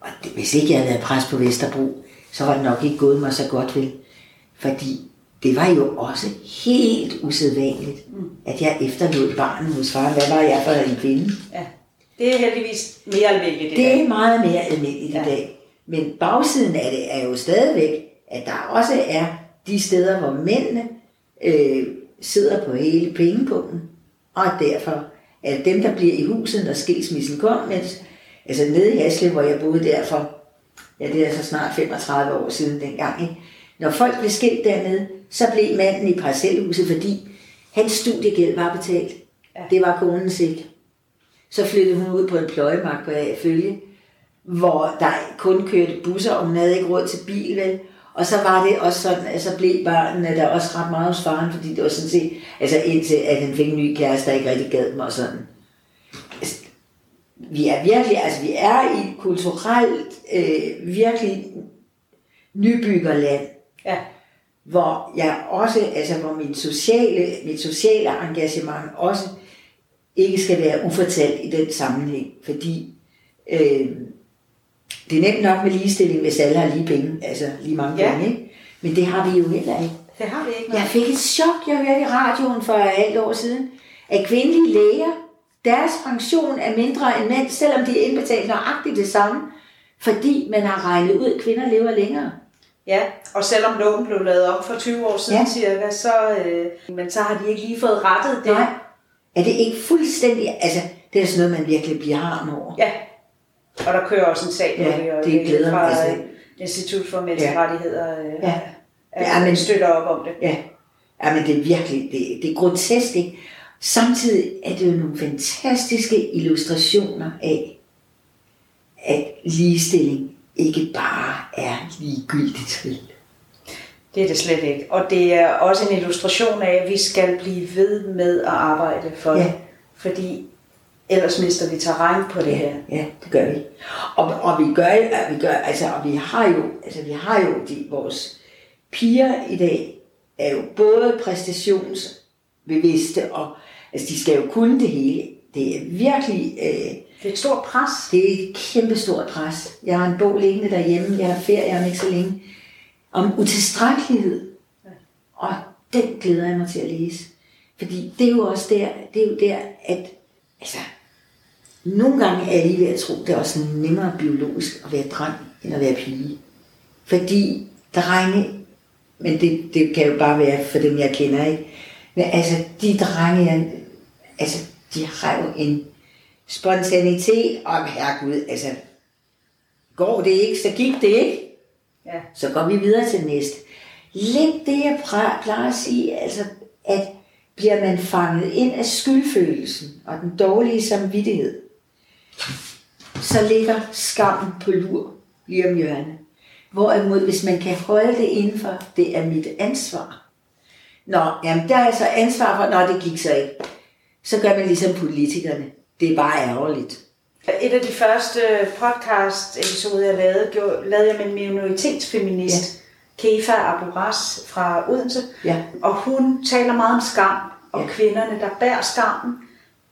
Og det, hvis ikke jeg havde været præst på Vesterbro, så var det nok ikke gået mig så godt vel. Fordi det var jo også helt usædvanligt, mm. at jeg efterlod barnet hos far. Hvad var jeg for en kvinde? Ja. Det er heldigvis mere almindeligt i Det dag. er meget mere almindeligt Ja. i dag. Men bagsiden af det er jo stadigvæk, at der også er de steder, hvor mændene øh, sidder på hele pengepunkten, og derfor er det dem, der bliver i huset, når skilsmissen kom, mens, altså nede i Hasle, hvor jeg boede derfor, ja det er så snart 35 år siden dengang, ikke? når folk blev skilt dernede, så blev manden i parcelhuset, fordi hans studiegæld var betalt. Ja. Det var konens ikke. Så flyttede hun ud på en pløjemark på følge, hvor der kun kørte busser, og hun havde ikke råd til bil, vel? Og så var det også sådan, at så blev børnene der også ret meget hos faren, fordi det var sådan set, altså indtil at han fik en ny kæreste, der ikke rigtig gad mig og sådan. Altså, Vi er virkelig, altså vi er i et kulturelt, øh, virkelig nybyggerland, Ja. Hvor jeg også, altså hvor min sociale, mit sociale engagement også ikke skal være ufortalt i den sammenhæng, fordi øh, det er nemt nok med ligestilling, hvis alle har lige penge, altså lige mange Ja. penge, ikke? men det har vi jo heller ikke. Det har vi ikke Jeg noget. fik et chok, jeg hørte i radioen for et halvt år siden, at kvindelige læger, deres pension er mindre end mænd, selvom de er indbetalt nøjagtigt det samme, fordi man har regnet ud, at kvinder lever længere. Ja, og selvom loven blev lavet om for 20 år siden Ja. ja. cirka, så, øh, men så har de ikke lige fået rettet det. Nej. Er det ikke fuldstændig, altså det er sådan noget, man virkelig bliver harm over. Ja, og der kører også en sag Ja, det, og det glæder mig, fra altså. øh, Institut for Menneskerettigheder øh, Ja. ja. Ja, men- men støtter op om det. Ja, ja men det er virkelig, det, det er grotesk, ikke? Samtidig er det jo nogle fantastiske illustrationer af, at ligestilling ikke bare er ligegyldigt. vel? Det er det slet ikke. Og det er også en illustration af, at vi skal blive ved med at arbejde for Ja. det. Fordi ellers mister vi terræn på det her. Ja, det gør vi. Og, og vi gør, at vi gør, altså, og vi har jo, altså, vi har jo de, vores piger i dag, er jo både præstationsbevidste, og altså, de skal jo kunne det hele. Det er virkelig, øh, Det er et stort pres. det er et kæmpe stort pres. Jeg har en bog liggende derhjemme, jeg har ferie om ikke så længe, om utilstrækkelighed. Og den glæder jeg mig til at læse. Fordi det er jo også der, det er jo der, at altså, nogle gange er lige ved at tro, det er også nemmere biologisk at være dreng, end at være pige. Fordi drenge, men det, det kan jo bare være for dem, jeg kender, ikke? Men altså, de drenge, jeg, altså, de har jo en spontanitet om, herregud, altså, går det ikke, så gik det ikke. Ja. Så går vi videre til næste. Lidt det, jeg plejer at sige, altså, at bliver man fanget ind af skyldfølelsen og den dårlige samvittighed, så ligger skammen på lur lige om hjørnet. Hvorimod, hvis man kan holde det indenfor, det er mit ansvar. Nå, jamen der er så ansvar for, når det gik så ikke. Så gør man ligesom politikerne. Det er bare ærgerligt. Et af de første podcast-episoder, jeg lavede, gjorde, lavede jeg med en minoritetsfeminist, ja. Kefa Aburas fra Odense. Ja. Og hun taler meget om skam, og Ja. kvinderne, der bærer skammen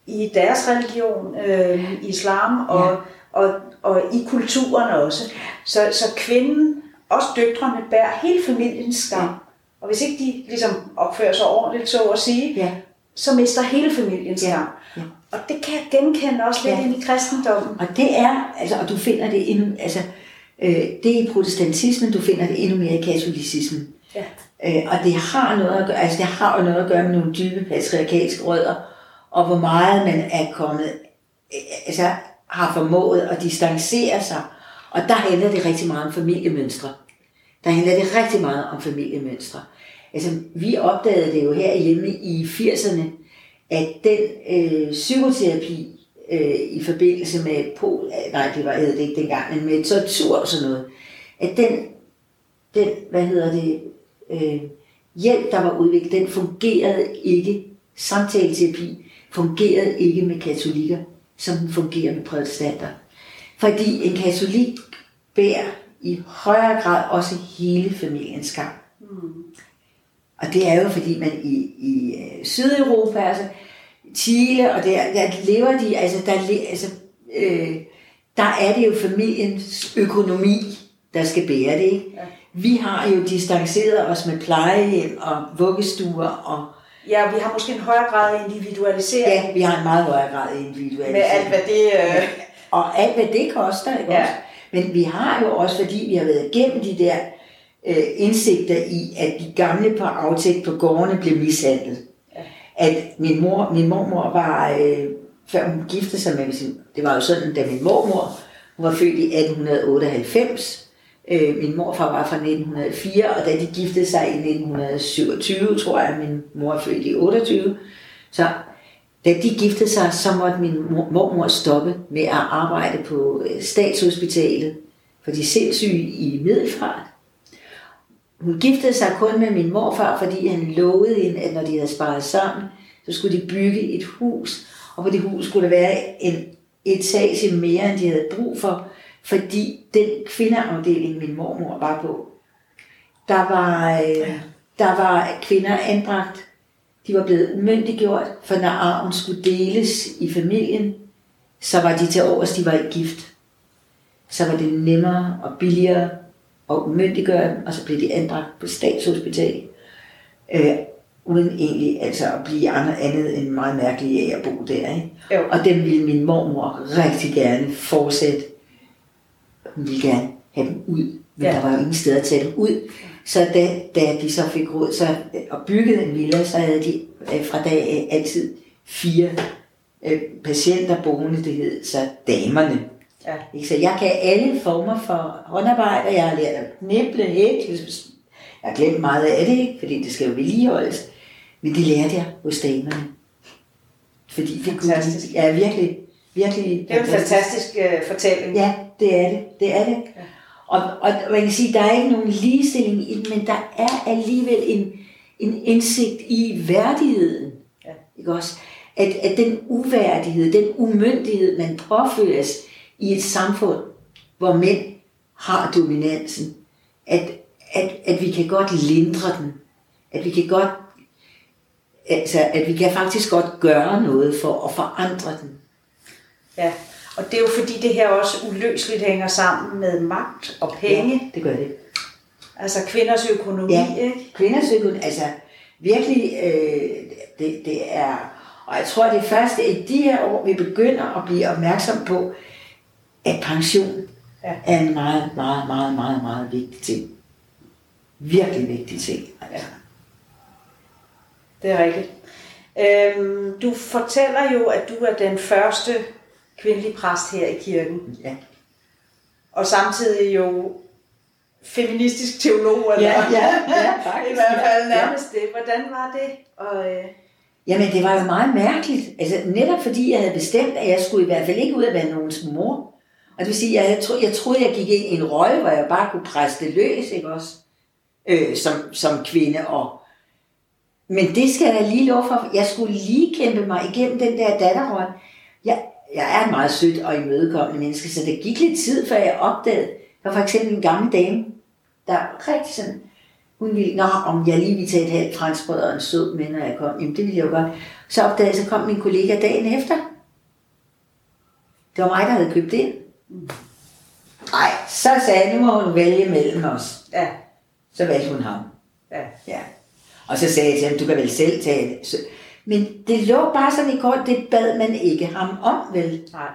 i deres religion, øh, islam, og, Ja. og, og i kulturen også. Så, så kvinden, også døtrene, bærer hele familiens skam. Ja. Og hvis ikke de ligesom opfører sig ordentligt, så at sige, Ja. Så mister hele familien Ja. skam. Ja. Og det kan jeg genkende også lidt Ja. ind i kristendommen. Og det er, altså, og du finder det endnu, altså, øh, det er i protestantismen, du finder det endnu mere i katolicismen. Ja. Øh, og det har noget at gøre, altså det har jo noget at gøre med nogle dybe patriarkalske rødder, og hvor meget man er kommet, øh, altså har formået at distancere sig. Og der handler det rigtig meget om familiemønstre. Der handler det rigtig meget om familiemønstre. Altså, vi opdagede det jo herhjemme i 80'erne, at den øh, psykoterapi øh, i forbindelse med pol, øh, nej, det var hed det ikke dengang, men med tortur og sådan noget, at den, den hvad hedder det, øh, hjælp, der var udviklet, den fungerede ikke, samtaleterapi fungerede ikke med katolikker, som den fungerer med protestanter. Fordi en katolik bærer i højere grad også hele familiens skam. Og det er jo fordi man i, i øh, Sydeuropa, altså Chile, og der, der lever de, altså der, altså, øh, der er det jo familiens økonomi, der skal bære det. Ikke? Ja. Vi har jo distanceret os med plejehjem og vuggestuer, og Ja, vi har måske en højere grad af individualisering ja, vi har en meget højere grad af individualisering. med alt, hvad det... Øh, Og alt, hvad det koster, ikke Ja. også? Men vi har jo også, fordi vi har været igennem de der øh, indsigter i, at de gamle på aftægt på gårdene blev mishandlet. Ja. At min mor, min mormor var, øh, før hun giftede sig med sin, det var jo sådan, da min mormor, hun var født i 1898, øh, min morfar var fra 1904, og da de giftede sig i 1927, tror jeg, min mor er født i 28, så da de giftede sig, så måtte min mor- mormor stoppe med at arbejde på øh, statshospitalet for de sindssyge i Middelfart. Hun giftede sig kun med min morfar, fordi han lovede hende, at når de havde sparet sammen, så skulle de bygge et hus, og på det hus skulle der være en etage mere, end de havde brug for, fordi den kvindeafdeling, min mormor var på, der var, øh, der var kvinder anbragt. De var blevet umyndiggjort, for når arven skulle deles i familien, så var de til overs, de var ikke gift. Så var det nemmere og billigere at umyndiggøre dem, og så blev de anbragt på statshospital. Øh, uden egentlig altså at blive andet, andet end meget mærkelige af at bo der. Ikke? Jo. Og dem ville min mormor rigtig gerne fortsætte. Hun ville gerne have dem ud, men Ja. der var jo ingen sted at tage dem ud. Så da, da de så fik råd så, og byggede en villa, så havde de øh, fra dag af altid fire øh, patienter boende, det hed så damerne. Ja. Ikke? Så jeg kan alle former for håndarbejde, jeg har lært at knible, hækle, jeg har glemt meget af det, ikke? fordi det skal jo vedligeholdes. Men det lærte jeg hos damerne. Fordi det kunne ja, virkelig, virkelig. Det er en fantastisk øh, fortælling. Ja, det er det. Det er det. Ja. Og, og man kan sige, der er ikke nogen ligestilling i det, men der er alligevel en, en indsigt i værdigheden. Ja. Ikke også? At, at den uværdighed, den umyndighed, man påføres i et samfund, hvor mænd har dominansen, at, at, at vi kan godt lindre den. At vi kan godt, altså, at vi kan faktisk godt gøre noget for at forandre den. Ja. Og det er jo fordi, det her også uløseligt hænger sammen med magt og penge. Ja, det gør det. Altså kvinders økonomi, Ja. ikke? Kvinders økonomi, altså virkelig, øh, det, det er, og jeg tror, det er først i de her år, vi begynder at blive opmærksom på, at pension Ja. er en meget, meget, meget, meget, meget vigtig ting. Virkelig vigtig ting. Altså. Det er rigtigt. Øhm, du fortæller jo, at du er den første kvindelige præst her i kirken. Ja. Og samtidig jo feministisk teolog, eller Ja, ja, ja, faktisk, i hvert fald ja. nærmest det. Hvordan var det? Og, øh, Jamen, det var jo meget mærkeligt. Altså, netop fordi jeg havde bestemt, at jeg skulle i hvert fald ikke ud af være nogens mor. Og det vil sige, at jeg, tro, jeg troede, jeg gik ind i en rolle, hvor jeg bare kunne presse det løs, ikke også? Øh, som, som kvinde. Og... Men det skal jeg da lige lov for. Jeg skulle lige kæmpe mig igennem den der datterrolle. Jeg, jeg er et meget sødt og imødekommende menneske, så det gik lidt tid, før jeg opdagede. Der var for eksempel en gammel dame, der rigtig sådan, hun ville, nå, om jeg lige ville tage et halvt franskbrød og en sød med, når jeg kom. Jamen, det ville jeg jo godt. Så opdagede jeg, så kom min kollega dagen efter. Det var mig, der havde købt ind. Nej, så sagde jeg, nu må hun vælge mellem os. ja, Så valgte hun ham. ja. Ja. Og så sagde jeg til ham, du kan vel selv tage det. Så, men det lå bare sådan i kort, det bad man ikke ham om, vel? Nej.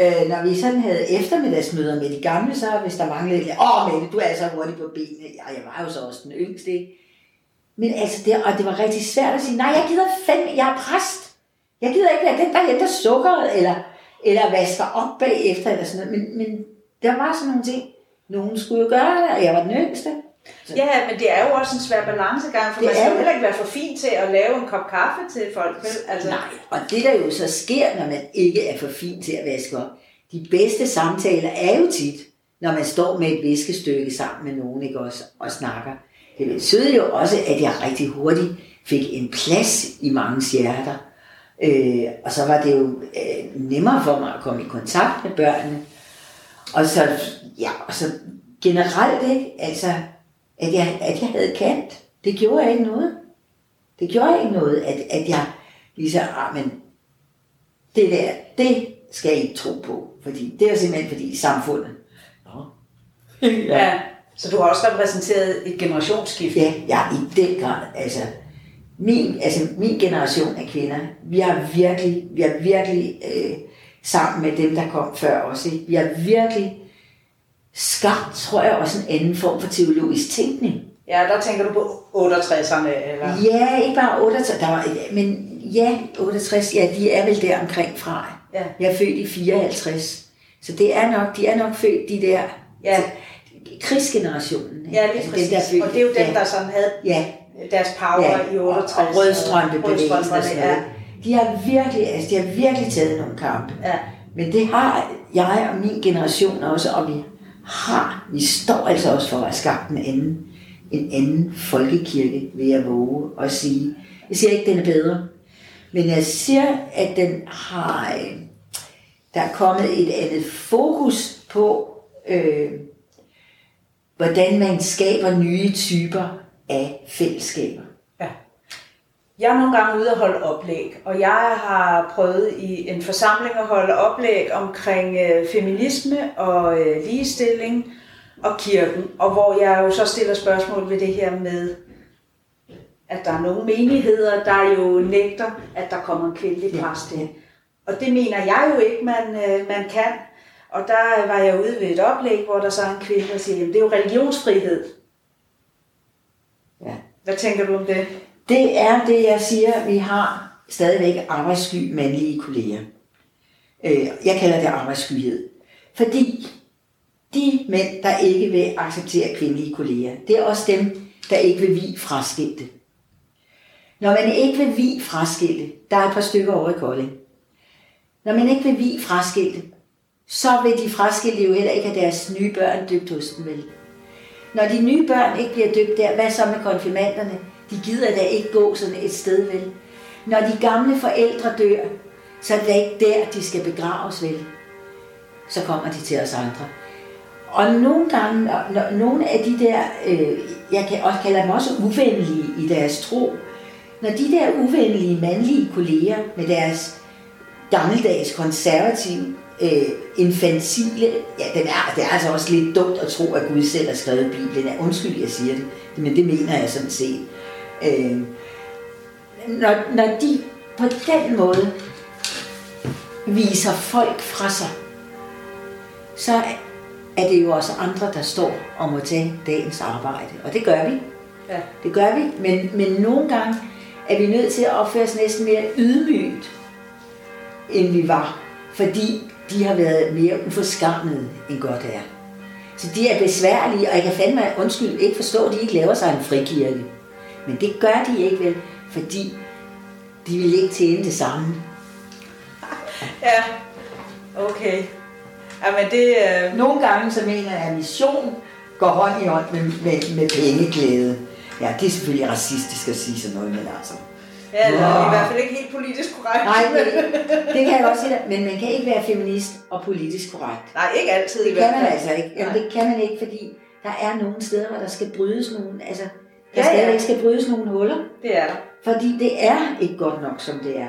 Øh, når vi sådan havde eftermiddagsmøder med de gamle, så hvis der manglede lidt, åh Mette, du er så hurtig på benene. Ja, jeg var jo så også den yngste, ikke? Men altså, det, og det var rigtig svært at sige, nej, jeg gider fandme, jeg er præst. Jeg gider ikke være den, der henter sukkeret, eller, eller vasker op bagefter, eller sådan noget. Men, men der var sådan nogle ting, nogen skulle jo gøre det, og jeg var den yngste. Ja, men det er jo også en svær balancegang, for Det man skal jo heller ikke være for fin til at lave en kop kaffe til folk. Vel? Altså, Nej, og det der jo så sker, når man ikke er for fin til at vaske op, de bedste samtaler er jo tit, når man står med et viskestykke sammen med nogen, ikke også, og snakker. Det betød jo også, at jeg rigtig hurtigt fik en plads i mange hjerter. Øh, og så var det jo øh, nemmere for mig at komme i kontakt med børnene. Og så, ja, og så generelt ikke, altså, at jeg, at jeg havde kant, det gjorde ikke noget. Det gjorde ikke noget, at, at jeg ligesom, ah, men det der, det skal I ikke tro på. Fordi det er simpelthen fordi samfundet. Nå. ja. Så du har også repræsenteret et generationsskift. Ja, ja, i den grad. Altså, min, altså, min generation af kvinder, vi har virkelig, vi har virkelig øh, sammen med dem, der kom før os, ikke? vi har virkelig skabt, tror jeg, også en anden form for teologisk tænkning. Ja, der tænker du på 68'erne, eller? Ja, ikke bare 68, der var, men ja, 68, ja, de er vel der omkring fra. Ja. Jeg er født i 54, så det er nok, de er nok født de der, Ja. krigsgenerationen. ikke? Ja, lige Altså, præcis. dem, der er født- og det er jo dem, ja. der sådan havde Ja, deres power ja, i og, 68. og rødstrømpebevægelsen og Rødstrømperne, sådan ja. De har virkelig, altså, de har virkelig taget nogle kampe. ja. Men det har jeg og min generation også, og vi har, vi står altså også for at have skabt en anden, en anden folkekirke, vil jeg våge at sige. Jeg siger ikke, at den er bedre, men jeg siger, at den har, øh, der er kommet et andet fokus på, øh, hvordan man skaber nye typer af fællesskaber. Ja. Jeg er nogle gange ude og holde oplæg, og jeg har prøvet i en forsamling at holde oplæg omkring øh, feminisme og øh, ligestilling og kirken, og hvor jeg jo så stiller spørgsmål ved det her med, at der er nogle menigheder, der jo nægter, at der kommer en kvindelig præst ind. Og det mener jeg jo ikke, man, øh, man kan. Og der var jeg ude ved et oplæg, hvor der så er en kvinde, der siger, at det er jo religionsfrihed. Hvad tænker du om det? Det er det, jeg siger. Vi har stadigvæk arbejdssky mandlige kolleger. Øh, jeg kalder det arbejdsskyhed. Fordi de mænd, der ikke vil acceptere kvindelige kolleger, det er også dem, der ikke vil vi fraskilte. Når man ikke vil vi fraskilte, der er et par stykker over i Kolding. Når man ikke vil vi fraskilte, så vil de fraskilte jo heller ikke have deres nye børn dybt hos dem vel. Når de nye børn ikke bliver døbt der, hvad så med konfirmanderne? De gider da ikke gå sådan et sted vel. Når de gamle forældre dør, så er det ikke der, de skal begraves vel. Så kommer de til os andre. Og nogle gange, når, når nogle af de der, øh, jeg kan også kalde dem også uvenlige i deres tro, når de der uvenlige mandlige kolleger med deres gammeldags konservative, øh, infantile, ja, den er, det er altså også lidt dumt at tro, at Gud selv har skrevet Bibelen. Ja, undskyld, jeg siger det, men det mener jeg sådan set. Øh, når, når de på den måde viser folk fra sig, så er det jo også andre, der står og må tage dagens arbejde. Og det gør vi. Ja. Det gør vi, men, men nogle gange er vi nødt til at opføre os næsten mere ydmygt, end vi var. Fordi de har været mere uforskammede, end godt er. Så de er besværlige, og jeg kan fandme, undskyld, ikke forstå, at de ikke laver sig en frikirke. Men det gør de ikke vel, fordi de vil ikke tjene det samme. Ja, okay. Jamen det... Øh, Nogle gange så mener jeg, at mission går hånd i hånd med, med, med pengeglæde. Ja, det er selvfølgelig racistisk at sige sådan noget, men altså... ja, eller i hvert fald ikke helt politisk korrekt. Nej, det, det kan jeg godt sige dig, men man kan ikke være feminist og politisk korrekt. Nej, ikke altid Det kan man altså ikke. Jamen, det kan man ikke, fordi der er nogle steder, hvor der skal brydes nogle, altså, der Ja, ja. ja. skal brydes nogle huller, Det er der. fordi det er ikke godt nok, som det er.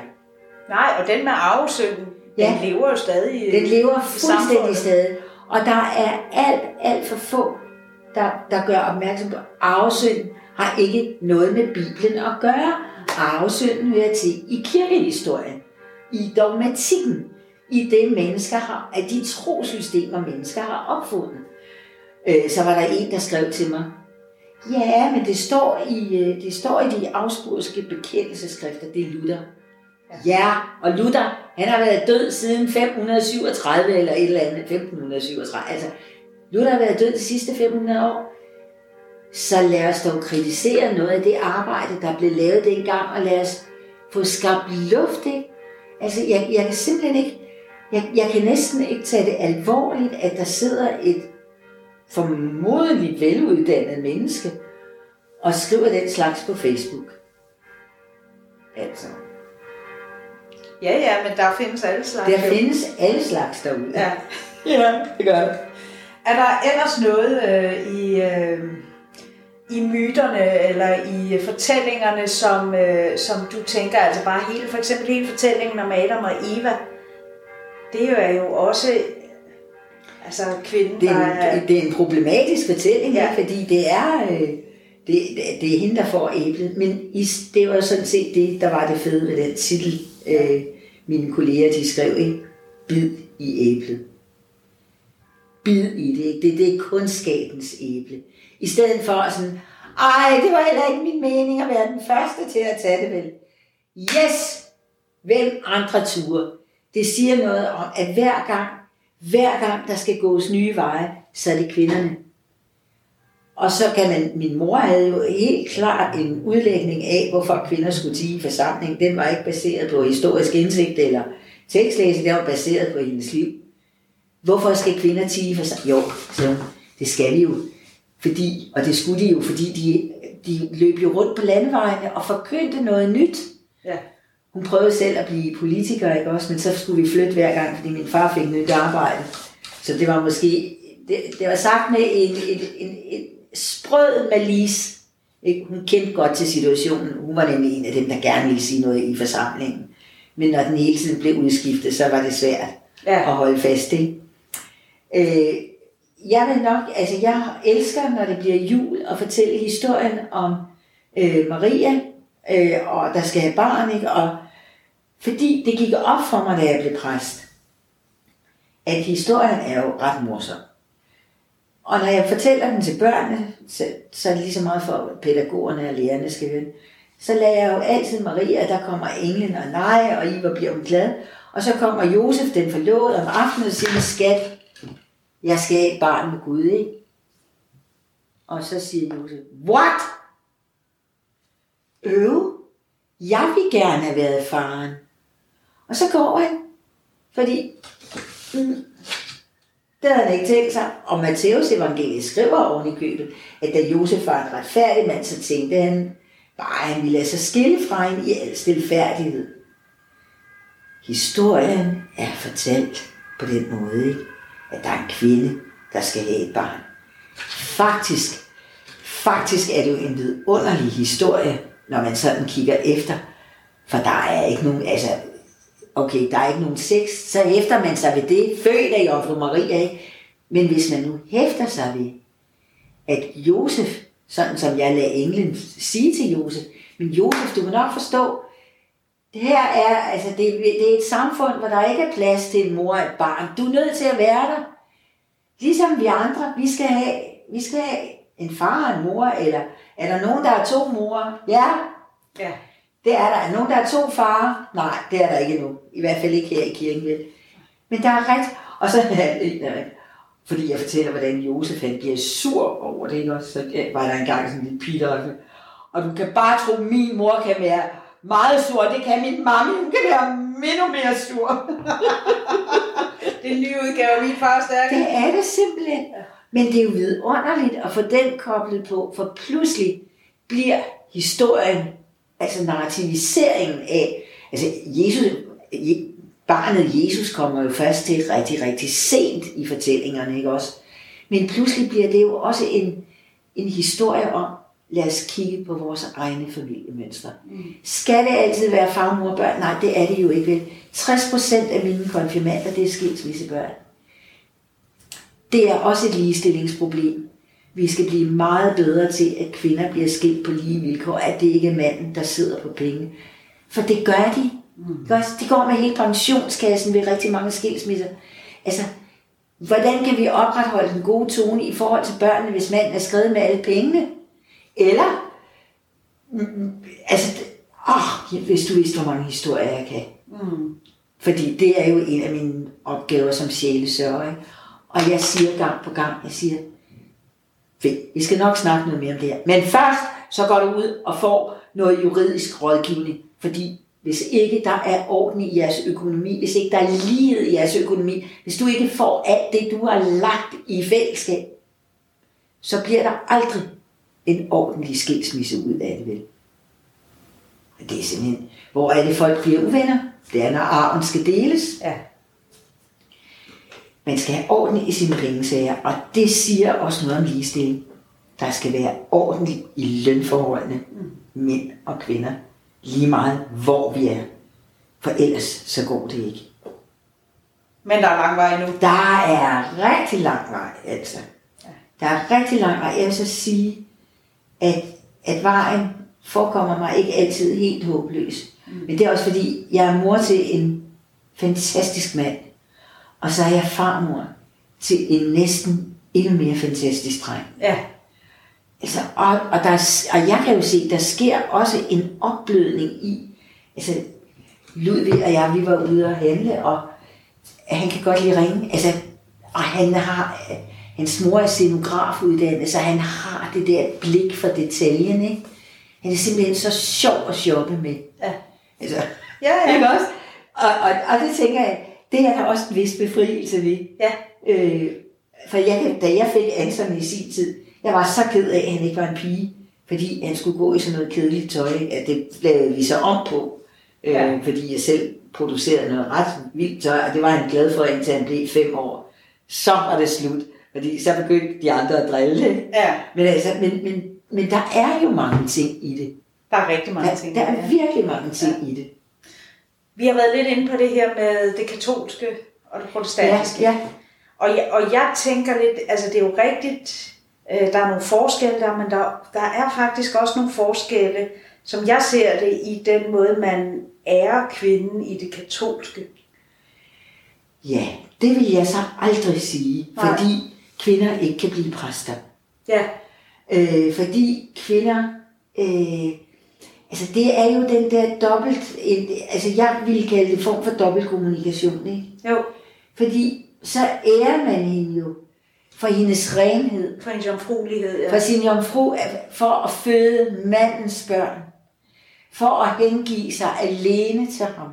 Nej, og den med arvesynden, Ja. den lever jo stadig. Den lever fuldstændig stadig. Og der er alt, alt for få, der, der gør opmærksom på, at arvesynd har ikke noget med Bibelen at gøre. Arvesynden hører til i kirkehistorien, i dogmatikken, i det mennesker har, at de trosystemer mennesker har opfundet. Øh, så var der en, der skrev til mig, ja, men det står i, øh, det står i de afspurske bekendelseskrifter, det er Luther. Ja, og Luther, han har været død siden 537 eller et eller andet, 1537. Altså, Luther har været død de sidste 500 år. Så lad os dog kritisere noget af det arbejde, der blev lavet dengang, og lad os få skabt luft, ikke? Altså, jeg, jeg kan simpelthen ikke, jeg, jeg kan næsten ikke tage det alvorligt, at der sidder et formodentlig veluddannet menneske og skriver den slags på Facebook. Altså. Ja, ja, men der findes alle slags. Der findes alle slags derude. Ja. ja det gør der. Er der ellers noget øh, i, øh, i myterne eller i fortællingerne, som, øh, som du tænker, altså bare hele, for eksempel hele fortællingen om Adam og Eva, det er jo også, Altså kvinden, Det der er, er... en, det er en problematisk fortælling, Ja. ja. fordi det er, øh, det, det er hende, der får æblet. Men i, det var sådan set det, der var det fede ved den titel, øh, mine kolleger de skrev, ikke? Bid i æblet. Bid i det, ikke? Det, det er kundskabens æble. I stedet for sådan, ej, det var heller ikke min mening at være den første til at tage det vel. Yes! Hvem andre ture? Det siger noget om, at hver gang, hver gang der skal gås nye veje, så er det kvinderne. Og så kan man, min mor havde jo helt klart en udlægning af, hvorfor kvinder skulle tige i forsamling. Den var ikke baseret på historisk indsigt eller tekstlæsning, den var baseret på hendes liv. Hvorfor skal kvinder tige i forsamling? Jo, så det skal de jo. Fordi, og det skulle de jo, fordi de, de løb jo rundt på landevejene og forkyndte noget nyt. Ja. Hun prøvede selv at blive politiker, ikke også? Men så skulle vi flytte hver gang, fordi min far fik nyt arbejde. Så det var måske, det, det var sagt med en, en, en, en sprød malis. Ikke? Hun kendte godt til situationen. Hun var nemlig en af dem, der gerne ville sige noget i forsamlingen. Men når den hele tiden blev udskiftet, så var det svært Ja. at holde fast i. Øh, jeg vil nok, altså jeg elsker, når det bliver jul, at fortælle historien om øh, Maria, øh, og der skal have barn, ikke? Og fordi det gik op for mig, da jeg blev præst, at historien er jo ret morsom. Og når jeg fortæller den til børnene, så, så er det lige så meget for at pædagogerne og lærerne skal høre. Så lader jeg jo altid Maria, der kommer englen og nej, og I var bliver hun glad. Og så kommer Josef, den forlod om aftenen og siger, skat, jeg skal have et barn med Gud, ikke? Og så siger Josef, what? Øv, jeg vil gerne have været faren. Og så går han, fordi mm, det havde han ikke tænkt sig. Og Matteus evangeliet skriver oven i købet, at da Josef var en retfærdig mand, så tænkte han, bare han ville lade sig skille fra hende i al stilfærdighed. Historien er fortalt på den måde, ikke? At der er en kvinde, der skal have et barn. Faktisk, faktisk er det jo en vidunderlig historie, når man sådan kigger efter. For der er ikke nogen, altså, okay, der er ikke nogen sex, så hæfter man sig ved det, født af Jomfru Maria, ikke? Men hvis man nu hæfter sig ved, at Josef, sådan som jeg lader englen sige til Josef, men Josef, du må nok forstå, det her er, altså det, det er et samfund, hvor der ikke er plads til en mor og et barn. Du er nødt til at være der. Ligesom vi andre, vi skal have, vi skal have en far og en mor, eller er der nogen, der er to mor? Ja, Ja. det er der. Er nogen, der er to farer? Nej, det er der ikke endnu. I hvert fald ikke her i kirken, vel? Men der er ret. Og så fordi jeg fortæller, hvordan Josef han bliver sur over det, ikke? Så var der engang sådan en lille pige, der og du kan bare tro, min mor kan være meget sur. Det kan min mamma, hun kan være endnu mere sur. Det er en ny udgave af min far stærke. Det er det simpelthen. Men det er jo vidunderligt at få den koblet på, for pludselig bliver historien, altså narrativiseringen af, altså Jesus, Je- barnet Jesus kommer jo først til rigtig, rigtig sent i fortællingerne, ikke også? Men pludselig bliver det jo også en, en historie om, lad os kigge på vores egne familiemønstre. Mm. Skal det altid være far, mor, børn? Nej, det er det jo ikke vel. 60% af mine konfirmander, det er skilsmissebørn. Det er også et ligestillingsproblem. Vi skal blive meget bedre til, at kvinder bliver skilt på lige vilkår, at det ikke er manden, der sidder på penge. For det gør de. Mm. De går med hele pensionskassen ved rigtig mange skilsmisser. Altså, hvordan kan vi opretholde den gode tone i forhold til børnene, hvis manden er skrevet med alle pengene? Eller, mm, altså, åh, hvis du vidste, hvor mange historier jeg kan. Mm. Fordi det er jo en af mine opgaver som sjælesørger. ikke? Og jeg siger gang på gang, jeg siger, "Fint, vi skal nok snakke noget mere om det her. Men først, så går du ud og får noget juridisk rådgivning. Fordi hvis ikke der er orden i jeres økonomi, hvis ikke der er lighed i jeres økonomi, hvis du ikke får alt det, du har lagt i fællesskab, så bliver der aldrig en ordentlig skilsmisse ud af det, vel? Det er simpelthen, hvor er det folk bliver uvenner? Det er, når arven skal deles. Ja. Man skal have orden i sine pengesager, og det siger også noget om ligestilling. Der skal være orden i lønforholdene, mænd og kvinder, lige meget hvor vi er. For ellers så går det ikke. Men der er lang vej nu. Der er rigtig lang vej, altså. Der er rigtig lang vej. Jeg vil så sige, at, at vejen forekommer mig ikke altid helt håbløs. Mm. Men det er også fordi, jeg er mor til en fantastisk mand. Og så er jeg farmor til en næsten endnu mere fantastisk dreng. Ja. Altså, og, og, der, er- og jeg kan jo se, der sker også en opblødning i, altså Ludvig og jeg, vi var ude og handle, og han kan godt lide ringe, altså, og han har, hans mor er scenografuddannet, så han har det der blik for detaljen, ikke? Han er simpelthen så sjov at shoppe med. Ja. Altså, Ja, ja. ikke også? Og, og, og det tænker jeg, det er der også en vis befrielse ved. Ja. Øh, for jeg, da jeg fik Anton i sin tid, jeg var så ked af, at han ikke var en pige, fordi han skulle gå i sådan noget kedeligt tøj, at det lavede vi så om på, øh, ja. fordi jeg selv producerede noget ret vildt tøj, og det var han glad for, indtil han blev fem år. Så var det slut, fordi så begyndte de andre at drille. ikke? Ja, Men, altså, men, men, men der er jo mange ting i det. der er rigtig mange Der, ting. der ja. er virkelig mange ting i det. Vi har været lidt inde på det her med det katolske og det Ja, protestantiske. ja, Og, jeg, og jeg tænker lidt, altså det er jo rigtigt, øh, der er nogle forskelle der, men der, der er faktisk også nogle forskelle, som jeg ser det, i den måde, man ærer kvinden i det katolske. ja, det vil jeg så aldrig sige, Nej. fordi kvinder ikke kan blive præster. Ja, Øh, fordi kvinder, øh, altså det er jo den der dobbelt, en, altså jeg ville kalde det form for dobbeltkommunikation, ikke? jo, Fordi så ærer man hende jo for hendes renhed, for en jomfruelighed. Ja. for sin jomfru, for at føde mandens børn, for at hengive sig alene til ham.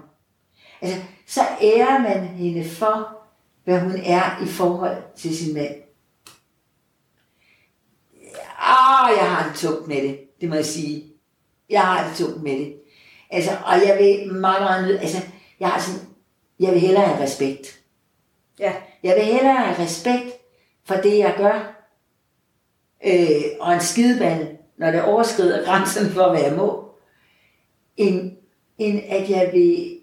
Altså, så ærer man hende for, hvad hun er i forhold til sin mand. Ah, jeg har det tungt med det, det må jeg sige. Jeg har det tungt med det. Altså, og jeg vil meget, meget nød, altså, jeg har sådan, jeg vil hellere have respekt. Ja, Jeg vil hellere have respekt for det, jeg gør, øh, og en skideball, når det overskrider grænserne for, hvad jeg må, end, end at jeg vil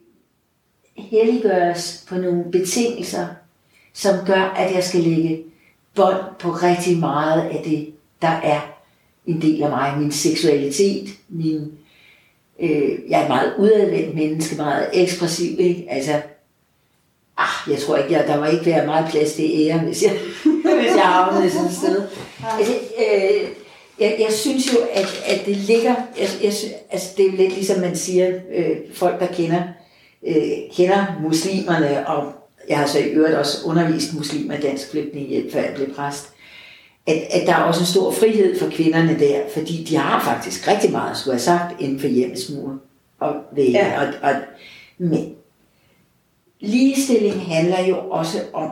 helliggøres på nogle betingelser, som gør, at jeg skal lægge bånd på rigtig meget af det, der er en del af mig. Min seksualitet, min, øh, jeg er et meget udadvendt menneske, meget ekspressiv, ikke? Altså, ah, jeg tror ikke, jeg, der var ikke være meget plads til ære, hvis jeg, hvis jeg havnede sådan et sted. Altså, øh, jeg, jeg synes jo, at, at det ligger, jeg, jeg, altså det er jo lidt ligesom man siger, øh, folk der kender, øh, kender muslimerne, og jeg har så i øvrigt også undervist muslimer i dansk flygtningehjælp, før jeg blev præst, at, at der er også en stor frihed for kvinderne der, fordi de har faktisk rigtig meget skulle have sagt inden for hjemmets mure og vægge. Ja. Og, og, men ligestilling handler jo også om,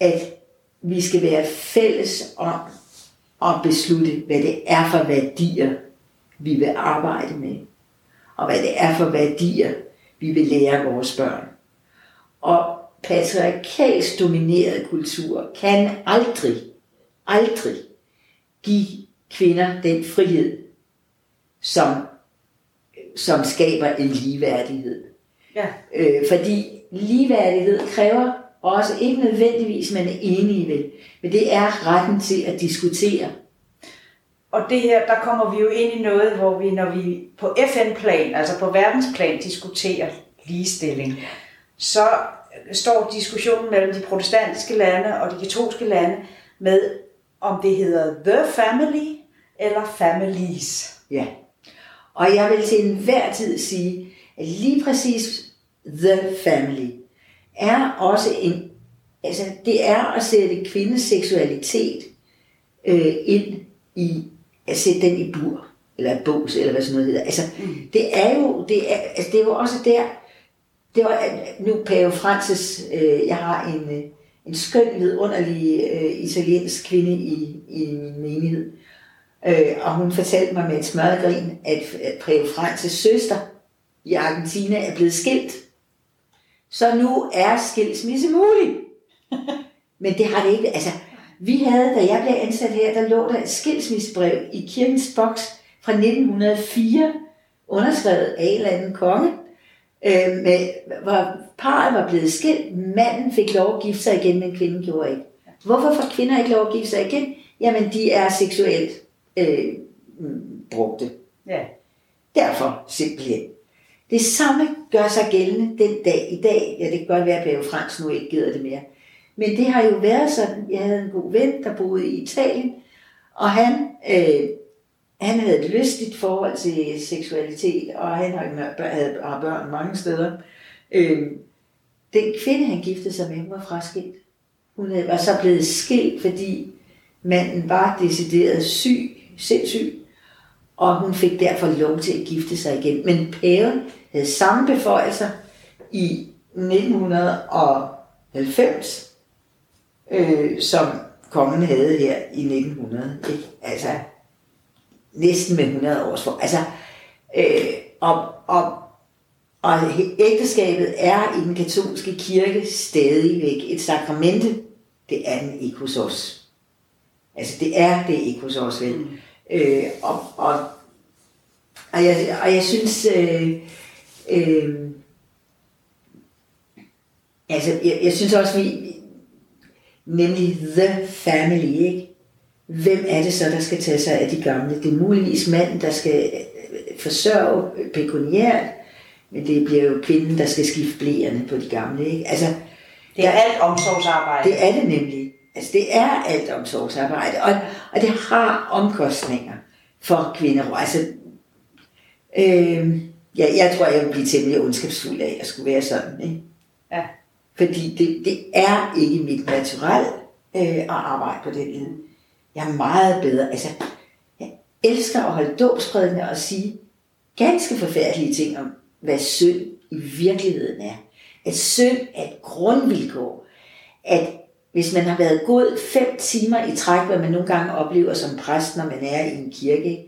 at vi skal være fælles om at beslutte, hvad det er for værdier, vi vil arbejde med, og hvad det er for værdier, vi vil lære vores børn. Og patriarkalsk domineret kultur kan aldrig, aldrig give kvinder den frihed, som, som skaber en ligeværdighed. ja, Øh, fordi ligeværdighed kræver også ikke nødvendigvis, man er enige ved, men det er retten til at diskutere. Og det her, der kommer vi jo ind i noget, hvor vi, når vi på FN-plan, altså på verdensplan, diskuterer ligestilling, så står diskussionen mellem de protestantiske lande og de katolske lande med, om det hedder the family eller families. Ja. Og jeg vil til enhver tid sige, at lige præcis The Family er også en, altså det er at sætte kvindens seksualitet øh, ind i, at sætte den i bur, eller et bås, eller hvad sådan noget hedder. Altså, mm. det er jo, det er, altså, det er jo også der, det var nu Pave Francis, øh, jeg har en, øh, en skøn, vidunderlig øh, italiensk kvinde i, i min menighed, Øh, og hun fortalte mig med et grin, at, at Pave Frans' søster i Argentina er blevet skilt. Så nu er skilsmisse mulig. Men det har det ikke. Altså, vi havde, da jeg blev ansat her, der lå der et skilsmissebrev i kirkens boks fra 1904, underskrevet af en eller anden konge, øh, med, hvor parret var blevet skilt. Manden fik lov at gifte sig igen, men kvinden gjorde ikke. Hvorfor får kvinder ikke lov at gifte sig igen? Jamen, de er seksuelt øh, mm, brugte. Ja. Derfor simpelthen. Det samme gør sig gældende den dag i dag. Ja, det kan godt være, at Pave Frans nu ikke gider det mere. Men det har jo været sådan, jeg havde en god ven, der boede i Italien, og han, øh, han havde et lystigt forhold til seksualitet, og han har, jo- havde, børn mange steder. Øh, den kvinde, han giftede sig med, var fraskilt. Hun var så blevet skilt, fordi manden var decideret syg, sindssyg, og hun fik derfor lov til at gifte sig igen. Men paven havde samme beføjelser i 1990, øh, som kongen havde her i 1900. Ikke? Altså, næsten med 100 års for. Altså, øh, og, og, og ægteskabet er i den katolske kirke stadigvæk et sakramente. Det er den ikke hos os. Altså, det er det ikke hos os, vel? Mm. Øh, og, og, og, jeg, og jeg synes, øh, øh, altså, jeg, jeg synes også, vi, nemlig the family, ikke? Hvem er det så, der skal tage sig af de gamle? Det er muligvis manden, der skal øh, forsørge pekuniært, men det bliver jo kvinden, der skal skifte blæerne på de gamle, ikke? Altså, Det er alt omsorgsarbejde. det er det nemlig. Altså, det er alt omsorgsarbejde, og, og det har omkostninger for kvinder. Altså, øh, ja, jeg tror, jeg vil blive temmelig ondskabsfuld af at skulle være sådan. Ikke? Ja. Fordi det, det er ikke mit naturel øh, at arbejde på den led. Jeg er meget bedre. Altså, jeg elsker at holde dåbsprædikner og sige ganske forfærdelige ting om, hvad synd i virkeligheden er. At synd er et grundvilkår. At hvis man har været god fem timer i træk, hvad man nogle gange oplever som præst, når man er i en kirke,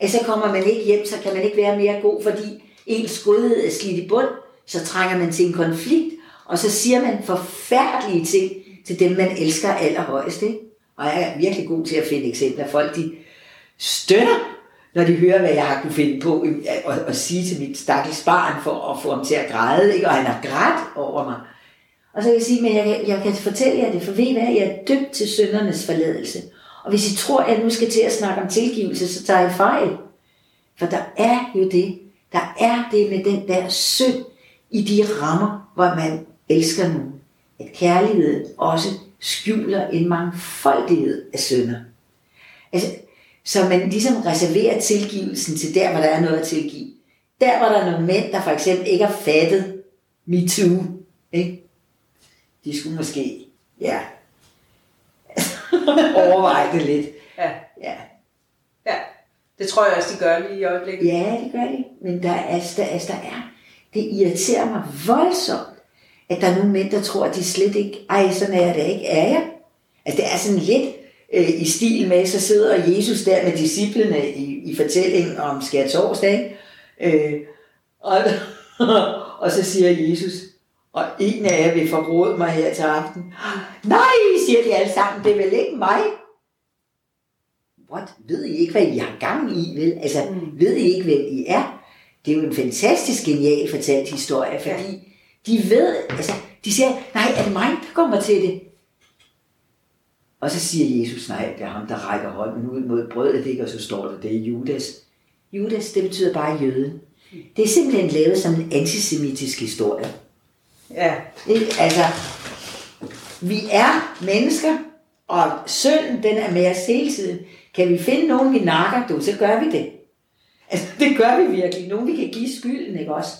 at så kommer man ikke hjem, så kan man ikke være mere god, fordi ens godhed er slidt i bund, så trænger man til en konflikt, og så siger man forfærdelige ting til dem, man elsker allerhøjst. Ikke? Og jeg er virkelig god til at finde eksempler. Folk, de støtter, når de hører, hvad jeg har kunne finde på øh, at, at, at sige til mit stakkels barn, for at få ham til at græde, ikke? og han har grædt over mig. Og så kan jeg sige, men jeg, jeg kan fortælle jer det, for ved I hvad, jeg er dømt til syndernes forladelse. Og hvis I tror, at jeg nu skal til at snakke om tilgivelse, så tager I fejl. For der er jo det, der er det med den der synd i de rammer, hvor man elsker nogen. At kærligheden også skjuler en mangfoldighed af synder. Altså, så man ligesom reserverer tilgivelsen til der, hvor der er noget at tilgive. Der, hvor der er nogle mænd, der for eksempel ikke har fattet MeToo, ikke? de skulle måske, ja, overveje det lidt. Ja. Ja. ja. Det tror jeg også, de gør lige i øjeblikket. Ja, det gør de. Men der er, der, altså, der er, det irriterer mig voldsomt, at der er nogle mænd, der tror, at de slet ikke, ej, sådan er jeg da ikke, er jeg? Altså, det er sådan lidt øh, i stil med, så sidder Jesus der med disciplene i, i fortællingen om skærtorsdag, øh, og, og så siger Jesus, og en af jer vil forråde mig her til aften. Nej, siger de alle sammen, det er vel ikke mig? What? Ved I ikke, hvad I har gang i, vel? Altså, mm. ved I ikke, hvem I er? Det er jo en fantastisk genial fortalt historie, fordi ja. De ved, altså, de siger, nej, er det mig, der kommer til det? Og så siger Jesus, nej, det er ham, der rækker hånden ud mod brødet, ikke? og så står der, det er Judas. Judas, det betyder bare jøde. Det er simpelthen lavet som en antisemitisk historie. Ja. Ikke? Altså, vi er mennesker, og synden, den er med os hele tiden. Kan vi finde nogen, vi nakker, du, så gør vi det. Altså, det gør vi virkelig. Nogen, vi kan give skylden, ikke også?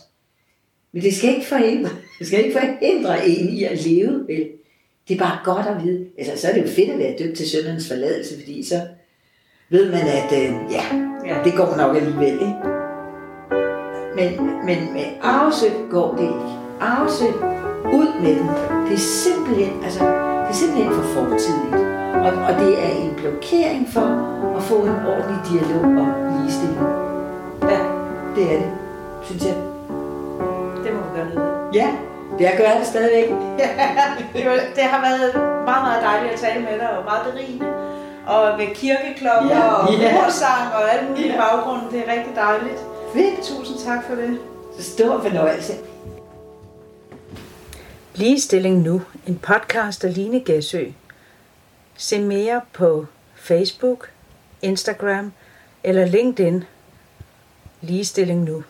Men det skal ikke forhindre, det skal ikke forhindre en i at leve, vel? Det er bare godt at vide. Altså, så er det jo fedt at være dømt til syndernes forladelse, fordi så ved man, at øh, ja, Ja. det går nok alligevel, ikke? Men, men med arvesynd går det ikke. Arvesynd, ud med den. Det er simpelthen, altså, det er simpelthen for fortidigt. Og, og det er en blokering for at få en ordentlig dialog om ligestilling. ja. Det er det, synes jeg gør. Ja, det jeg gør det stadigvæk. det har været meget, meget dejligt at tale med dig, og meget berigende. Og med kirkeklokker ja, og ja. korsang og alt muligt ja. i baggrunden. Det er rigtig dejligt. Fedt. Tusind tak for det. Stor fornøjelse. Ligestilling Nu, en podcast af Line Gæsø. Se mere på Facebook, Instagram eller LinkedIn. Ligestilling Nu.